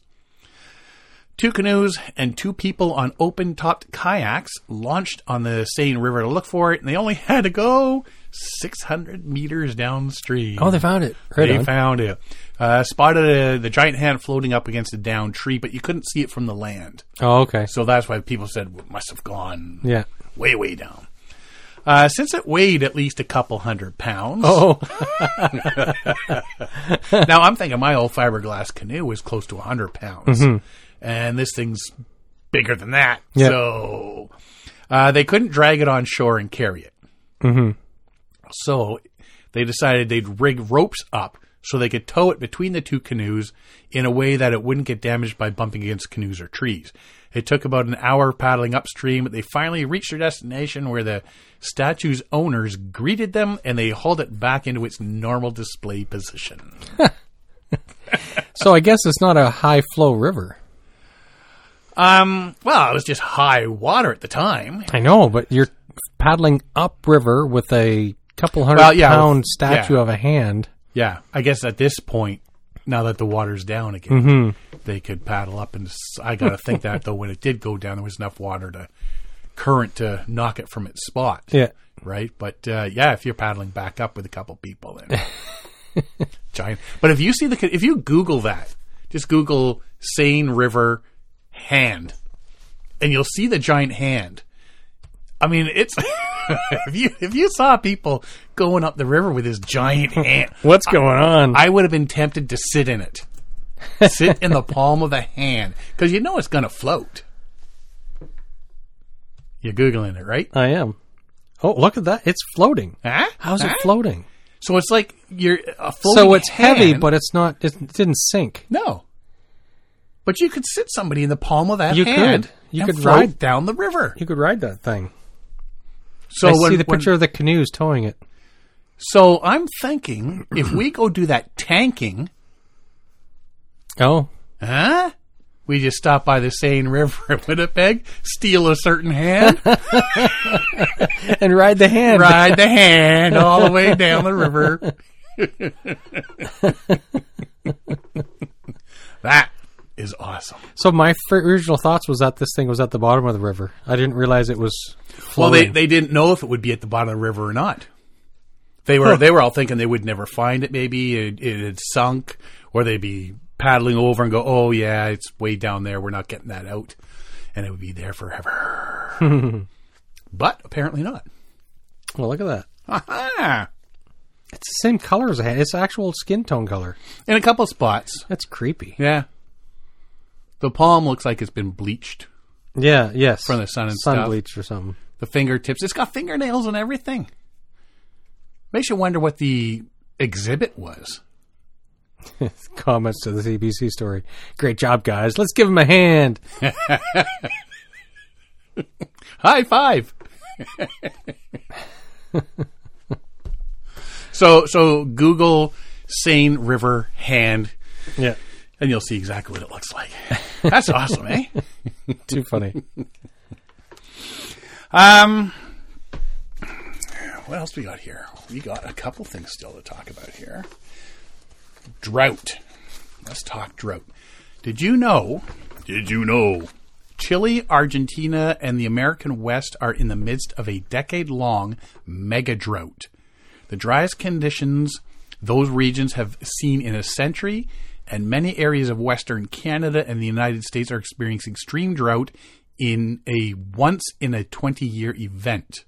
Two canoes and two people on open topped kayaks launched on the Seine River to look for it, and they only had to go 600 meters downstream. Oh, they found it. Right they on. found it. Uh, spotted uh the giant hand floating up against a downed tree, but you couldn't see it from the land. oh, okay. So that's why people said it must have gone Yeah. way, way down. Uh, since it weighed at least a couple hundred pounds. Oh, now I'm thinking my old fiberglass canoe was close to 100 pounds, and this thing's bigger than that. Yeah. So uh, they couldn't drag it on shore and carry it. Mm-hmm. So they decided they'd rig ropes up so they could tow it between the two canoes in a way that it wouldn't get damaged by bumping against canoes or trees. It took about an hour paddling upstream, but they finally reached their destination where the statue's owners greeted them and they hauled it back into its normal display position. so I guess it's not a high flow river. Um, well, it was just high water at the time. I know, but you're paddling upriver with a couple hundred Well, yeah, pound with- statue yeah. of a hand. Yeah, I guess at this point, now that the water's down again, Mm-hmm. they could paddle up. And s- I got to think that though, when it did go down, there was enough water to current to knock it from its spot. Yeah. right? But uh, yeah, if you're paddling back up with a couple people, then giant. But if you see the, if you Google that, just Google Seine River hand, and you'll see the giant hand. I mean, it's if you if you saw people going up the river with this giant hand, What's going on? I would have been tempted to sit in it, sit in the palm of the hand, because you know it's going to float. You're googling it, right? I am. Oh, look at that! It's floating. Huh? How's Huh? it floating? So it's like you're a floating So it's heavy, but it's not. It didn't sink. no. But you could sit somebody in the palm of that You hand. could. You could float ride- down the river. You could ride that thing. So I when, see the when- picture of the canoes towing it. so I'm thinking if we go do that tanking, Oh, huh? We just stop by the Seine River in Winnipeg, steal a certain hand, and ride the hand. ride the hand all the way down the river. that is awesome. So my original thoughts was that this thing was at the bottom of the river. I didn't realize it was. Well, they, they didn't know if it would be at the bottom of the river or not. They were they were all thinking they would never find it. Maybe it, it had sunk, or they'd be paddling over and go, "Oh yeah, it's way down there. We're not getting that out," and it would be there forever. but apparently not. well, look at that. Aha! It's the same color as a hand. It's actual skin tone color. In a couple spots, That's creepy. yeah. The palm looks like it's been bleached. Yeah. Yes. From the sun and sun stuff. bleach or something. The fingertips, it's got fingernails and everything. Makes you wonder what the exhibit was. Comments to the CBC story. Great job, guys. Let's give him a hand. High five. so so Google Seine River hand Yeah. And you'll see exactly what it looks like. That's awesome, eh? Too funny. Um what else we got here? We got a couple things still to talk about here. Drought. Let's talk drought. Did you know? Did you know? Chile, Argentina, and the American West are in the midst of a decade long mega drought. The driest conditions those regions have seen in a century, and many areas of Western Canada and the United States are experiencing extreme drought in a once in a 20 year event.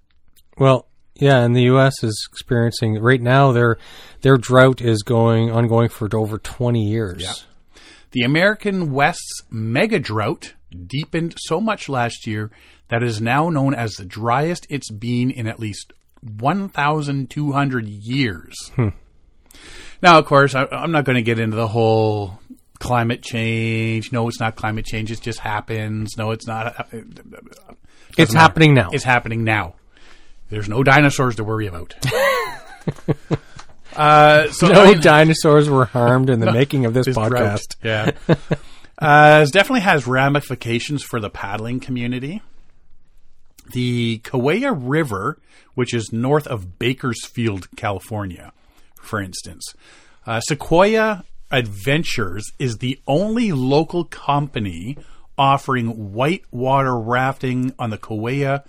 Well, yeah, and the U.S. is experiencing right now. Their their drought is going ongoing for over twenty years. Yeah. The American West's mega drought deepened so much last year that it is now known as the driest it's been in at least 1,200 years. Hmm. Now, of course, I, I'm not going to get into the whole climate change. No, it's not climate change. It just happens. No, it's not. It's matter. happening now. It's happening now. There's no dinosaurs to worry about. uh, so no I mean- dinosaurs were harmed in the making of this this podcast. drought. Yeah. uh, it definitely has ramifications for the paddling community. The Kaweah River, which is north of Bakersfield, California, for instance, uh, Sequoia Adventures is the only local company offering whitewater rafting on the Kaweah,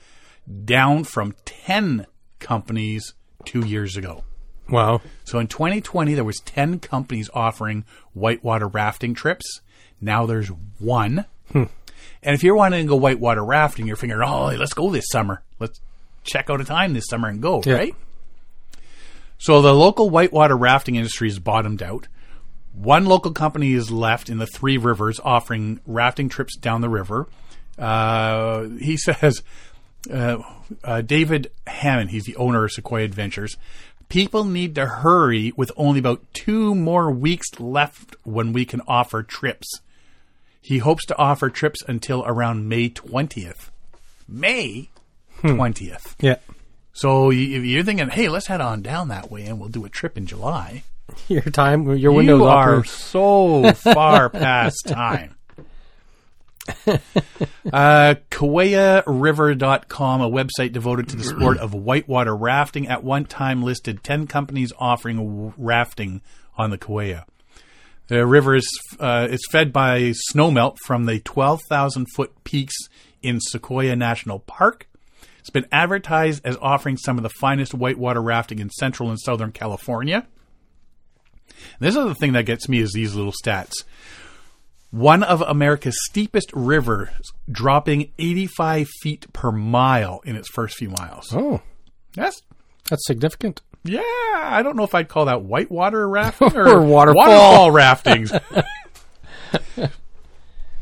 down from 10 companies two years ago. Wow. So in 2020, there was 10 companies offering whitewater rafting trips. Now there's one. And if you're wanting to go whitewater rafting, you're figuring, oh, let's go this summer. Let's check out a time this summer and go, Yeah. right? So the local whitewater rafting industry is bottomed out. One local company is left in the Three Rivers offering rafting trips down the river. Uh, he says, uh, uh, David Hammond, he's the owner of Sequoia Adventures. People need to hurry with only about two more weeks left when we can offer trips. He hopes to offer trips until around May 20th. May 20th. Yeah. So if you're thinking, hey, let's head on down that way and we'll do a trip in July. Your time, your window's you are so far past time. uh, KaweahRiver.com, a website devoted to the sport of whitewater rafting, at one time listed 10 companies offering rafting on the Kaweah. The river is uh, it's fed by snowmelt from the 12,000 foot peaks in Sequoia National Park. It's been advertised as offering some of the finest whitewater rafting in central and southern California. This is the thing that gets me is these little stats. One of America's steepest rivers dropping 85 feet per mile in its first few miles. Oh, That's that's significant. yeah, I don't know if I'd call that whitewater rafting or, Or waterfall. waterfall raftings. uh,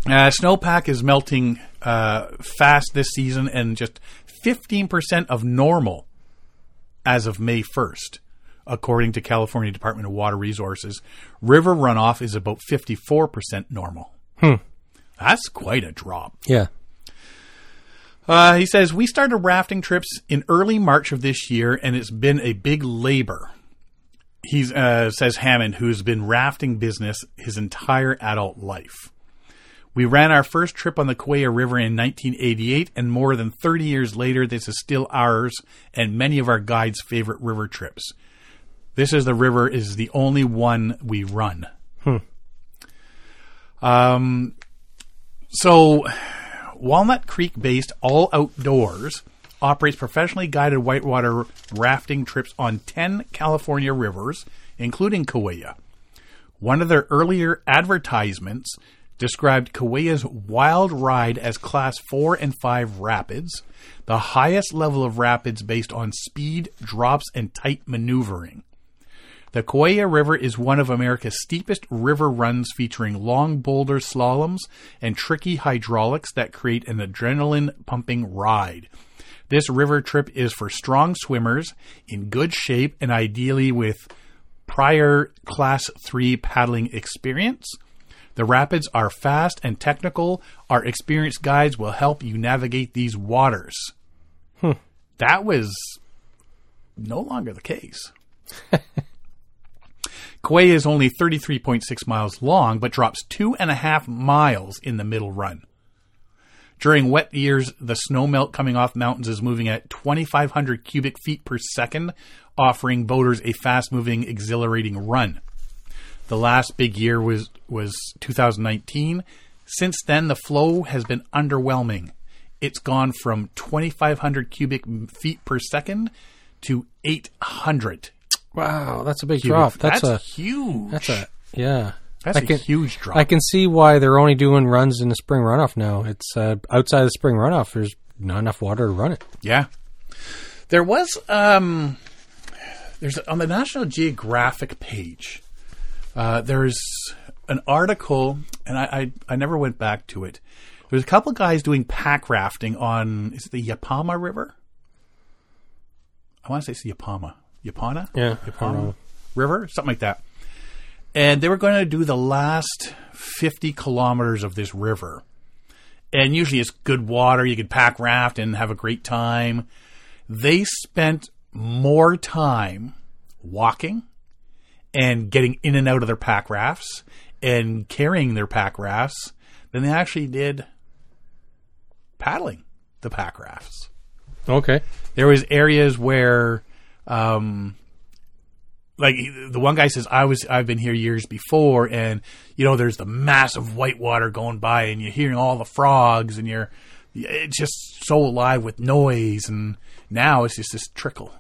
snowpack is melting uh, fast this season and just 15% of normal as of May 1st, according to California Department of Water Resources. River runoff is about 54% normal. Hmm. That's quite a drop. Yeah. Uh, he says, We started rafting trips in early March of this year, and it's been a big labor. He uh, says Hammond, who's been rafting business his entire adult life. We ran our first trip on the Kaweah River in 1988, and more than 30 years later, this is still ours and many of our guides' favorite river trips. This is the river is the only one we run. Um, so Walnut Creek based All Outdoors operates professionally guided whitewater rafting trips on 10 California rivers, including Kaweah. One of their earlier advertisements described Kaweah's wild ride as class 4 and 5 rapids, the highest level of rapids based on speed, drops, and tight maneuvering. The Kaweah River is one of America's steepest river runs featuring long boulder slaloms and tricky hydraulics that create an adrenaline pumping ride. This river trip is for strong swimmers in good shape and ideally with prior class 3 paddling experience. The rapids are fast and technical. Our experienced guides will help you navigate these waters. Hmm. That was no longer the case. Kaweah is only 33.6 miles long, but drops two and a half miles in the middle run. During wet years, the snow melt coming off mountains is moving at 2,500 cubic feet per second, offering boaters a fast moving, exhilarating run. The last big year was, was 2019. Since then, the flow has been underwhelming. It's gone from 2,500 cubic feet per second to 800 Wow, that's a big cubic. drop. That's, a huge. that's a yeah. That's I a can, huge drop. I can see why they're only doing runs in the spring runoff now. It's uh, outside the spring runoff. There's not enough water to run it. Yeah. There was um there's on the National Geographic page. Uh, there's an article, and I, I I never went back to it. There's a couple guys doing pack rafting on is it the Yapama River? I want to say it's the Yapama. Yapana? Yeah, Yapama. River? Something like that. And they were going to do the last 50 kilometers of this river. And usually it's good water. You could pack raft and have a great time. They spent more time walking and getting in and out of their pack rafts and carrying their pack rafts than they actually did paddling the pack rafts. Okay. There was areas where, um, like the one guy says, I was I've been here years before, and you know there's the massive white water going by, and you're hearing all the frogs, and you're it's just so alive with noise, and now it's just this trickle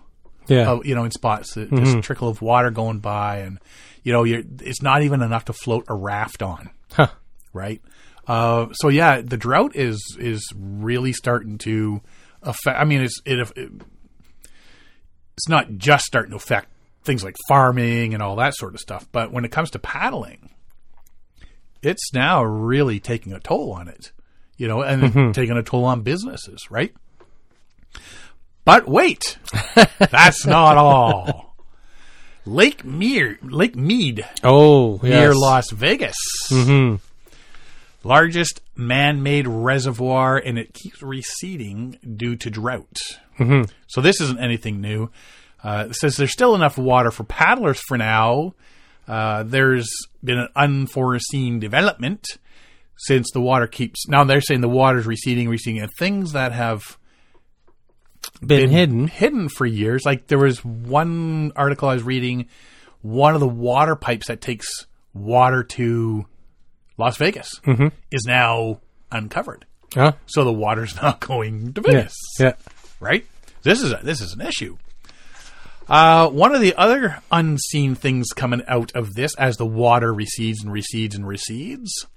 Yeah. of, you know, in spots, uh, just trickle of water going by, and you know, you're it's not even enough to float a raft on, Huh. right? Uh, so yeah, the drought is is really starting to affect. I mean, it's it, it it's not just starting to affect things like farming and all that sort of stuff, but when it comes to paddling, it's now really taking a toll on it, you know, and taking a toll on businesses, right? But wait, that's not all. Lake Mead, Lake Mead, Oh, near. Las Vegas, Mhm. largest man-made reservoir, and it keeps receding due to drought. So this isn't anything new. Uh, it says there's still enough water for paddlers for now. Uh, there's been an unforeseen development. since the water keeps now they're saying the water's receding, receding, and things that have Been, hidden. hidden for years. Like there was one article I was reading, one of the water pipes that takes water to Las Vegas is now uncovered. Huh? So the water's not going to Yeah. Vegas, Yeah. right? This is a, this is an issue. Uh, one of the other unseen things coming out of this as the water recedes and recedes and recedes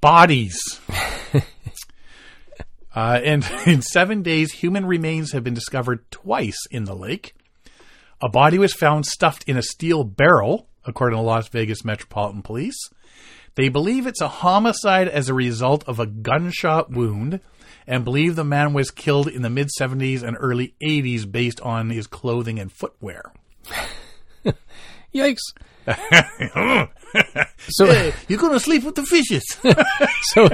bodies. uh, and in seven days, human remains have been discovered twice in the lake. A body was found stuffed in a steel barrel, according to Las Vegas Metropolitan Police. They believe it's a homicide as a result of a gunshot wound and believe the man was killed in the mid 70s and early 80s based on his clothing and footwear. Yikes. so you're going to sleep with the fishes. so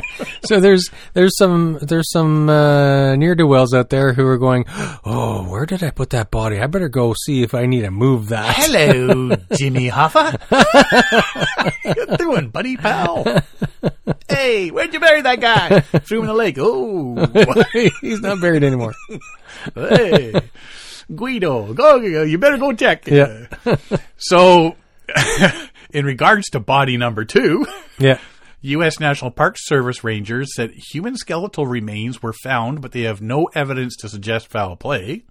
so there's there's some there's some uh, near do wells out there who are going, oh, where did I put that body? I better go see if I need to move that. Hello, Jimmy Hoffa. you're doing, buddy pal? Hey, where'd you bury that guy? Threw him in the lake. Oh, He's not buried anymore. hey, Guido, go, go, you better go check. Yeah. So, in regards to body number two, Yeah. U.S. National Park Service rangers said human skeletal remains were found, but they have no evidence to suggest foul play.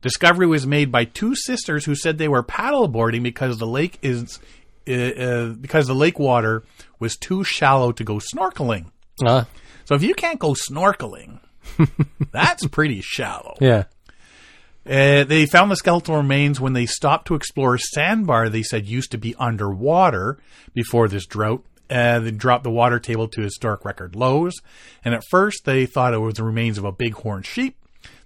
Discovery was made by two sisters who said they were paddleboarding because the lake is uh, uh, because the lake water was too shallow to go snorkeling. Uh, So if you can't go snorkeling, that's pretty shallow. yeah. Uh, they found the skeletal remains when they stopped to explore a sandbar they said used to be underwater before this drought. Uh, they dropped the water table to historic record lows. And at first, they thought it was the remains of a bighorn sheep.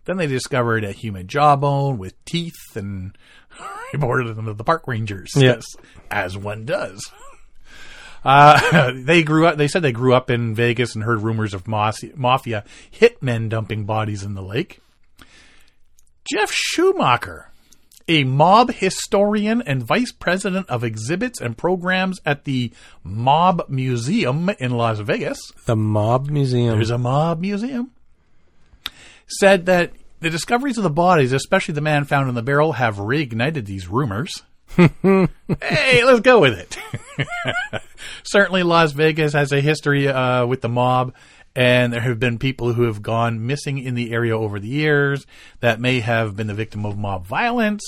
Then they discovered a human jawbone with teeth and reported them to the park rangers. Yes. As one does. Uh, they grew up. They said they grew up in Vegas and heard rumors of mafia, mafia hitmen dumping bodies in the lake. Jeff Schumacher, a mob historian and vice president of exhibits and programs at the Mob Museum in Las Vegas. The Mob Museum. There's a mob museum. Said that the discoveries of the bodies, especially the man found in the barrel, have reignited these rumors. hey, let's go with it. Certainly, Las Vegas has a history uh, with the mob, and there have been people who have gone missing in the area over the years that may have been the victim of mob violence.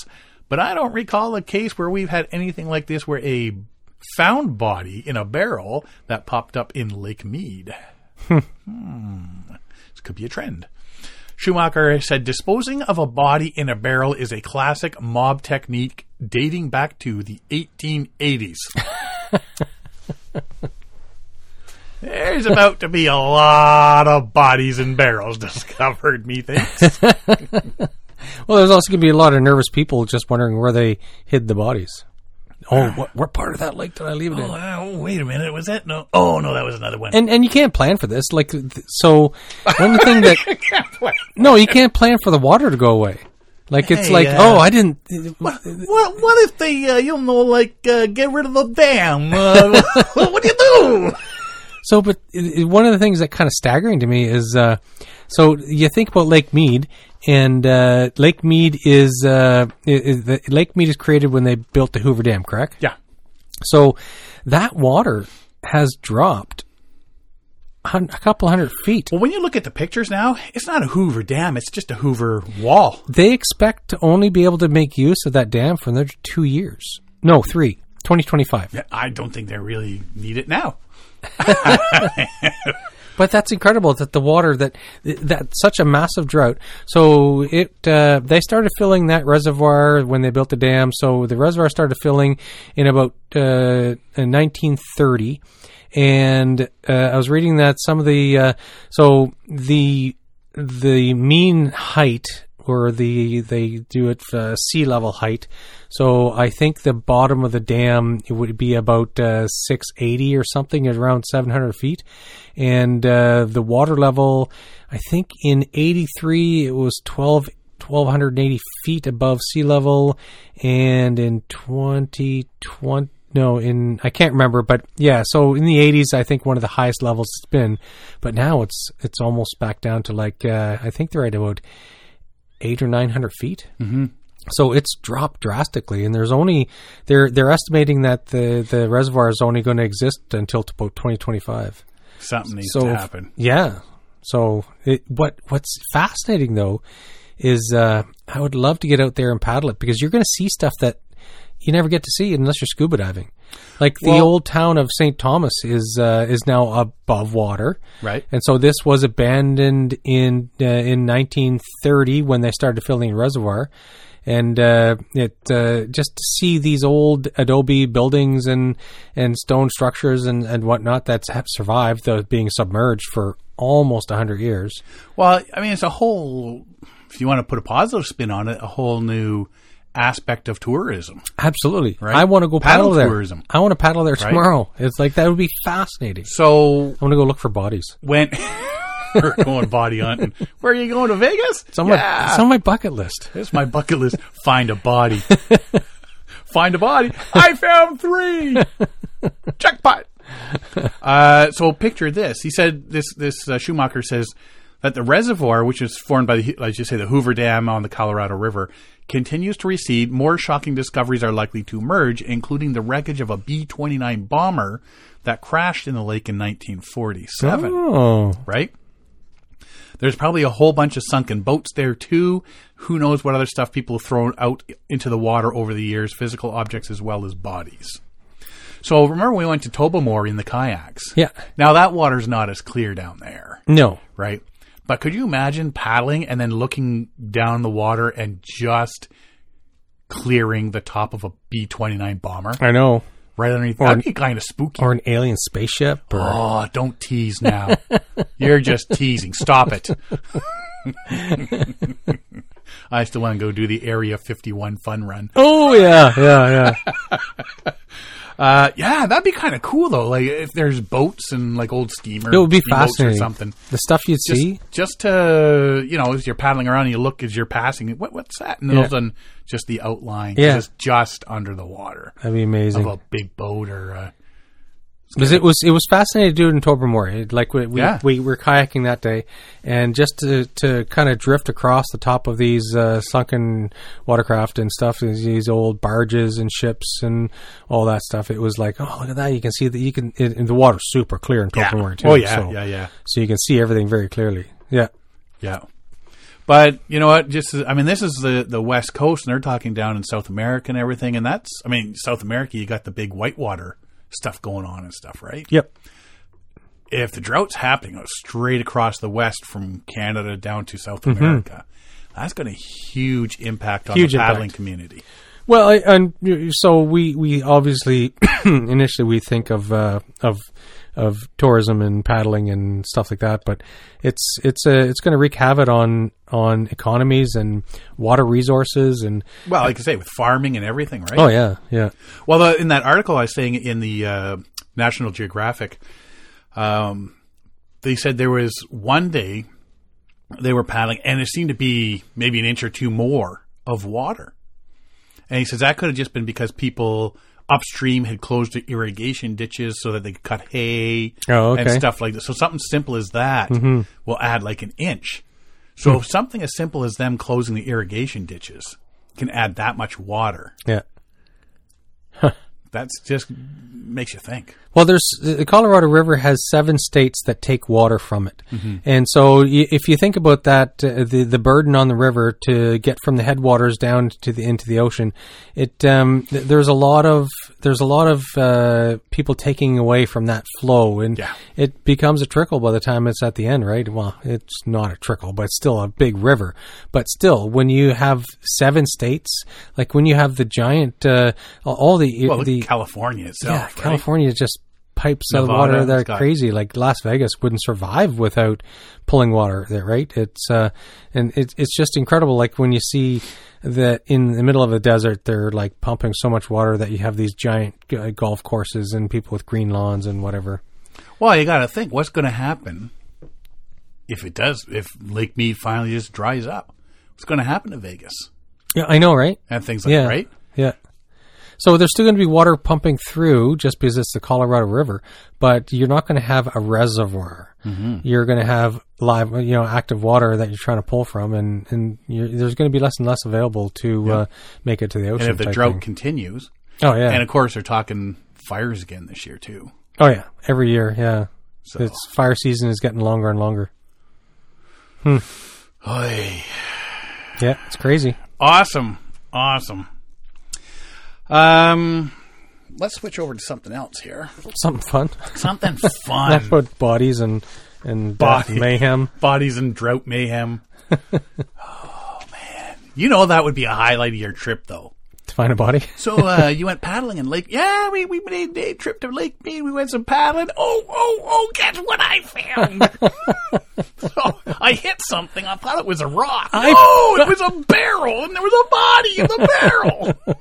But I don't recall a case where we've had anything like this where a found body in a barrel that popped up in Lake Mead. Hmm. Hmm. This could be a trend. Schumacher said disposing of a body in a barrel is a classic mob technique dating back to the 1880s. There's about to be a lot of bodies and barrels discovered, methinks. Well, there's also going to be a lot of nervous people just wondering where they hid the bodies. Oh, what, what part of that lake did I leave it in? oh, wait a minute. Was that? No. Oh, no, that was another one. And and you can't plan for this. Like, th- so one thing that no, you can't plan for the water to go away. Like it's Hey, like, uh, oh, I didn't. What, what if they, uh, you know, like, uh, get rid of the dam? Uh, what do you do? So, but it, one of the things that kind of staggering to me is, uh, so you think about Lake Mead, and uh, Lake Mead is, uh, is the, Lake Mead is created when they built the Hoover Dam, correct? Yeah. So that water has dropped a couple hundred feet. Well, when you look at the pictures now, it's not a Hoover Dam. It's just a Hoover wall. They expect to only be able to make use of that dam for another two years. No, three. 2025. I don't think they really need it now. But that's incredible that the water that that such a massive drought. So it uh, they started filling that reservoir when they built the dam. So the reservoir started filling in about uh, 1930, and uh, I was reading that some of the uh, so the the mean height or the they do it uh, sea level height. So I think the bottom of the dam it would be about uh, 680 or something, around 700 feet, and uh, the water level I think in 83 it was 12 1280 feet above sea level, and in 2020 no, in I can't remember, but yeah. So in the '80s, I think one of the highest levels it's been, but now it's it's almost back down to like uh, I think they're at about eight or nine hundred feet. Mm-hmm. So it's dropped drastically, and there's only they're they're estimating that the the reservoir is only going to exist until about 2025. Something needs So to happen. yeah. So it, what what's fascinating though is uh, I would love to get out there and paddle it because you're going to see stuff that you never get to see unless you're scuba diving. Like the Well- old town of St. Thomas is uh, is now above water, Right. And so this was abandoned in uh, in 1930 when they started filling the reservoir. And uh, it uh, just to see these old adobe buildings and, and stone structures and, and whatnot that's have survived the being submerged for almost hundred years. Well, I mean, it's a whole. If you want to put a positive spin on it, a whole new aspect of tourism. Absolutely, Right. I want to go paddle, Paddle there. tourism. I want to paddle there tomorrow. It's like that would be fascinating. So I want to go look for bodies. when we're going body hunting, where are you going to Vegas? It's on, my, it's on my bucket list. It's my bucket list. Find a body. Find a body. I found three. Jackpot. Uh, so picture this. He said this. This uh, Schumacher says that the reservoir, which is formed by the, like you say, the Hoover Dam on the Colorado River, continues to recede. More shocking discoveries are likely to emerge, including the wreckage of a B twenty nine bomber that crashed in the lake in 1947 Oh, right? There's probably a whole bunch of sunken boats there too. Who knows what other stuff people have thrown out into the water over the years, physical objects as well as bodies. So remember we went to Tobermory in the kayaks. yeah. Now that water's not as clear down there, No, right? But could you imagine paddling and then looking down the water and just clearing the top of a B twenty nine bomber I know. right underneath? That'd be kind of spooky. Or an alien spaceship. Or, Oh, don't tease now. You're just teasing. Stop it. I still want to go do the Area 51 fun run. Oh yeah, yeah, yeah. Uh, yeah, that'd be kind of cool though. Like if there's boats and like old steamer, It would be fascinating. or something. The stuff you'd Just, see. just to you know, as you're paddling around and you look as you're passing, what what's that? And then all of a sudden, just the outline, Yeah. it's just under the water That'd be amazing. of a big boat or. Uh, Because it was it was fascinating to do it in Tobermory. It, like we we, Yeah. we were kayaking that day, and just to to kind of drift across the top of these uh, sunken watercraft and stuff, these, old barges and ships and all that stuff. It was like, oh look at that! You can see that you can. It, and the water's super clear in yeah. Too. Oh yeah, so, yeah, yeah. So you can see everything very clearly. Yeah. Yeah. But you know what? Just I mean, this is the the West Coast, and they're talking down in South America and everything. And that's I mean, South America, you got the big whitewater stuff going on and stuff, right? Yep. If the drought's happening straight across the West from Canada down to South America, that's going to huge impact on Mm-hmm. Huge the paddling impact. community. Well, and so we we obviously initially we think of uh, of of tourism and paddling and stuff like that, but it's it's uh, it's going to wreak havoc on on economies and water resources and Well, like I say, with farming and everything, right? oh yeah yeah Well, the, in that article I was saying in the uh, National Geographic, um, they said there was one day they were paddling, and it seemed to be maybe an inch or two more of water. And he says that could have just been because people upstream had closed the irrigation ditches so that they could cut hay Oh, and stuff like that. So something simple as that will add like an inch. Hmm. So if something as simple as them closing the irrigation ditches can add that much water, yeah. That's just makes you think. Well, there's the Colorado River has seven states that take water from it, and so y- if you think about that, uh, the the burden on the river to get from the headwaters down to the into the ocean, it um, th- there's a lot of there's a lot of uh, people taking away from that flow, and Yeah. it becomes a trickle by the time it's at the end, right? Well, it's not a trickle, but it's still a big river. But still, when you have seven states, like when you have the giant, uh, all the Well, the California itself. yeah, right? California just pipes of Nevada, water that are crazy. Like Las Vegas wouldn't survive without pulling water there, right? It's uh, and it's it's just incredible. Like when you see that in the middle of a desert, they're like pumping so much water that you have these giant uh, golf courses and people with green lawns and whatever. Well, you got to think what's going to happen if it does. If Lake Mead finally just dries up, what's going to happen to Vegas Yeah, I know, right? and things like Yeah, that, right? So there's still going to be water pumping through just because it's the Colorado River, but you're not going to have a reservoir. Mm-hmm. You're going to have live, you know, active water that you're trying to pull from, and and you're, there's going to be less and less available to uh, make it to the ocean. And if the drought thing. continues, oh yeah, and of course they're talking fires again this year too. oh yeah, every year, yeah. So, It's fire season is getting longer and longer. Hmm. Oy. Yeah, it's crazy. awesome, awesome. Um, let's switch over to something else here. Something fun. Something That's fun. about bodies and and death Body. mayhem. Bodies and drought mayhem. oh man, you know that would be a highlight of your trip, though. To find a body. So uh, you went paddling in Lake? Yeah, we we made a day trip to Lake Mead. We went some paddling. Oh oh oh! Guess what I found? so I hit something. I thought it was a rock. oh, it was a barrel, and there was a body in the barrel.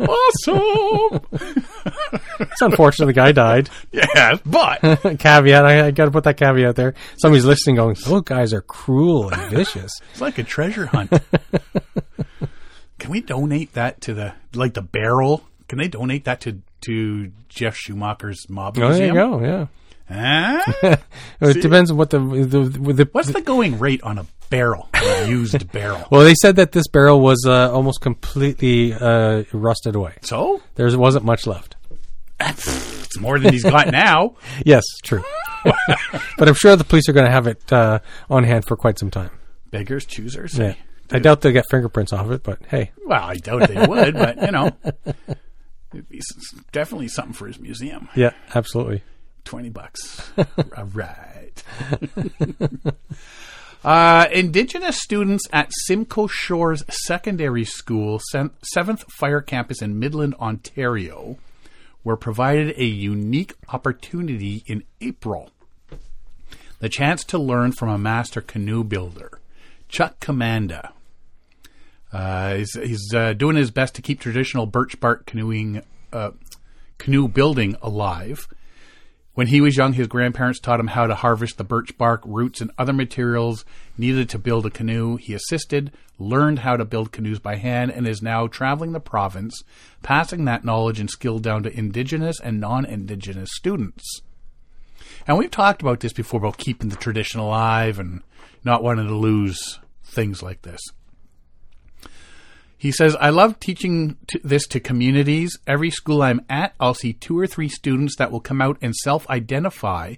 Awesome. It's unfortunate the guy died. Yeah, but caveat. I, I got to put that caveat there. Somebody's listening, going, "Those guys are cruel and vicious." it's like a treasure hunt. Can we donate that to the like the barrel? Can they donate that to to Jeff Schumacher's mob Oh, there you museum? go. Yeah. Huh? It depends on what the the, the, the What's the going rate on a barrel, a used barrel? well. They said that this barrel was uh, almost completely uh, rusted away. So There wasn't much left. it's more than he's got now. Yes, true. but I'm sure the police are going to have it uh, on hand for quite some time. Beggars, choosers. Yeah. I doubt they'll get fingerprints off it, but hey, Well, I doubt they would, but you know, it'd be definitely something for his museum. yeah, absolutely. Twenty bucks. All right. uh, Indigenous students at Simcoe Shores Secondary School, Seventh Fire Campus in Midland, Ontario, were provided a unique opportunity in April. The chance to learn from a master canoe builder, Chuck Commanda. Uh, he's he's uh, doing his best to keep traditional birch bark canoeing, uh, canoe building alive. When he was young, his grandparents taught him how to harvest the birch bark, roots, and other materials needed to build a canoe. He assisted, learned how to build canoes by hand, and is now traveling the province, passing that knowledge and skill down to Indigenous and non Indigenous students. And we've talked about this before about keeping the tradition alive and not wanting to lose things like this. He says, I love teaching t- this to communities. Every school I'm at, I'll see two or three students that will come out and self identify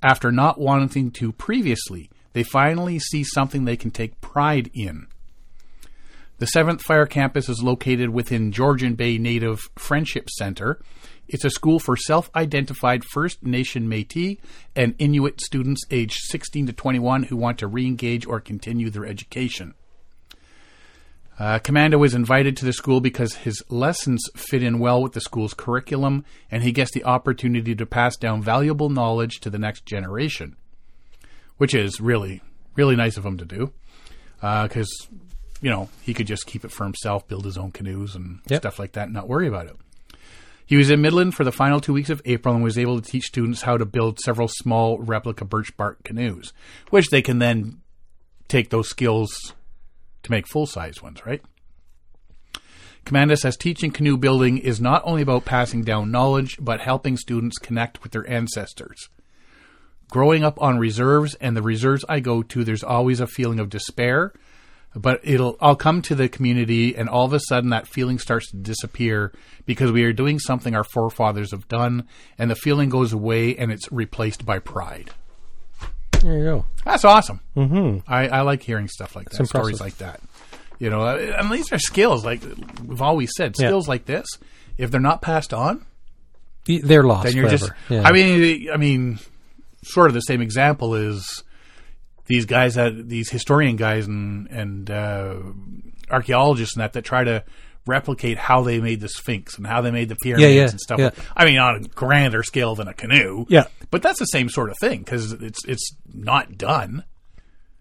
after not wanting to previously. They finally see something they can take pride in. The 7th Fire Campus is located within Georgian Bay Native Friendship Center. It's a school for self identified First Nation Metis and Inuit students aged 16 to 21 who want to re engage or continue their education. Uh, Commanda was invited to the school because his lessons fit in well with the school's curriculum, and he gets the opportunity to pass down valuable knowledge to the next generation, which is really, really nice of him to do. Because, you know, he could just keep it for himself, build his own canoes and Yep. stuff like that, and not worry about it. He was in Midland for the final two weeks of April and was able to teach students how to build several small replica birch bark canoes, which they can then take those skills to make full size ones, right? Commanda says teaching canoe building is not only about passing down knowledge, but helping students connect with their ancestors. Growing up on reserves and the reserves I go to, there's always a feeling of despair, but it'll I'll come to the community and all of a sudden that feeling starts to disappear because we are doing something our forefathers have done and the feeling goes away and it's replaced by pride. There you go. That's awesome. Mm-hmm. I, I like hearing stuff like that, It's stories impressive. like that. You know, uh, and these are skills. Like we've always said, Yeah. skills like this, if they're not passed on, Y- They're lost then you're forever. just. Yeah. I mean, I mean, sort of the same example is these guys that these historian guys and and uh, archaeologists and that that try to replicate how they made the Sphinx and how they made the pyramids yeah, and stuff. yeah. I mean, on a grander scale than a canoe. Yeah. but that's the same sort of thing because it's it's not done.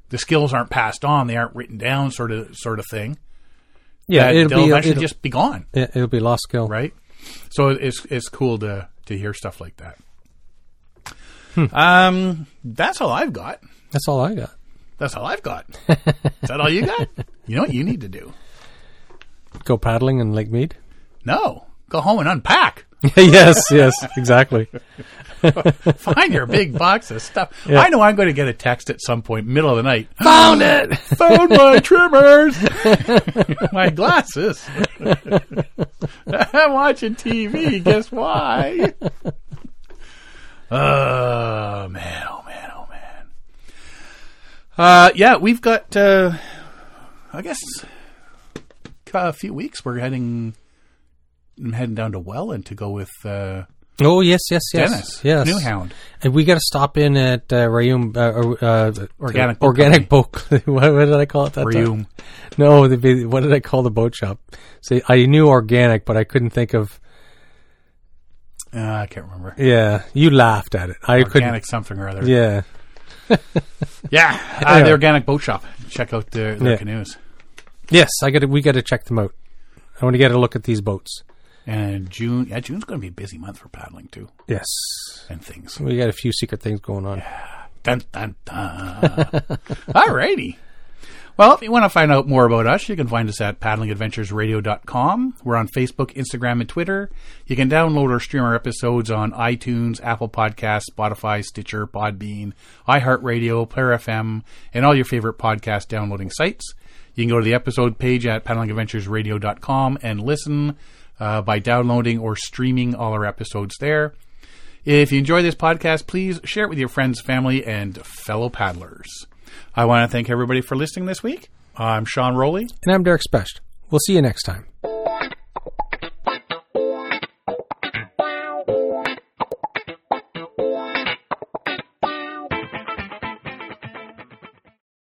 The skills aren't passed on; they aren't written down, sort of sort of thing. yeah, That it'll they'll be eventually it'll, just be gone, yeah, it'll be lost skill. right? So it's it's cool to to hear stuff like that. Hmm. Um, that's all I've got. That's all I got. That's all I've got. Is that all you got? You know what you need to do? Go paddling in Lake Mead. No, go home and unpack. yes, yes, exactly. Find your big box of stuff. Yeah. I know I'm going to get a text at some point, middle of the night. Found it. Found my trimmers, my glasses. I'm watching TV. Guess why? Oh man! Oh man! Oh man! Uh, yeah, we've got. Uh, I guess a few weeks. We're heading. I'm heading down to Welland to go with uh, Oh yes, yes, yes, Dennis, yes. Newhound. And we got to stop in at uh, Rayum, uh, uh, Organic Boat organic boat. what, what did I call it that time? No, the, the- what did I call the boat shop? See, I knew organic, but I couldn't think of. Uh, I can't remember. Yeah, you laughed at it. I couldn't. Organic something or other. Yeah, Yeah, uh, Anyway. the organic boat shop. Check out their, their Yeah. canoes. Yes, I got. We got to check them out. I want to get a look at these boats. And June, yeah, June's going to be a busy month for paddling too, Yes, and things. we got a few secret things going on. Dun, dun, dun. Alrighty. Well, if you want to find out more about us, you can find us at paddlingadventuresradio.com. We're on Facebook, Instagram, and Twitter. You can download or stream our episodes on iTunes, Apple Podcasts, Spotify, Stitcher, Podbean, iHeartRadio, Player FM, and all your favorite podcast downloading sites. You can go to the episode page at paddlingadventuresradio.com and listen uh, by downloading or streaming all our episodes there. If you enjoy this podcast, please share it with your friends, family, and fellow paddlers. I want to thank everybody for listening this week. I'm Sean Rowley. And I'm Derek Specht. We'll see you next time.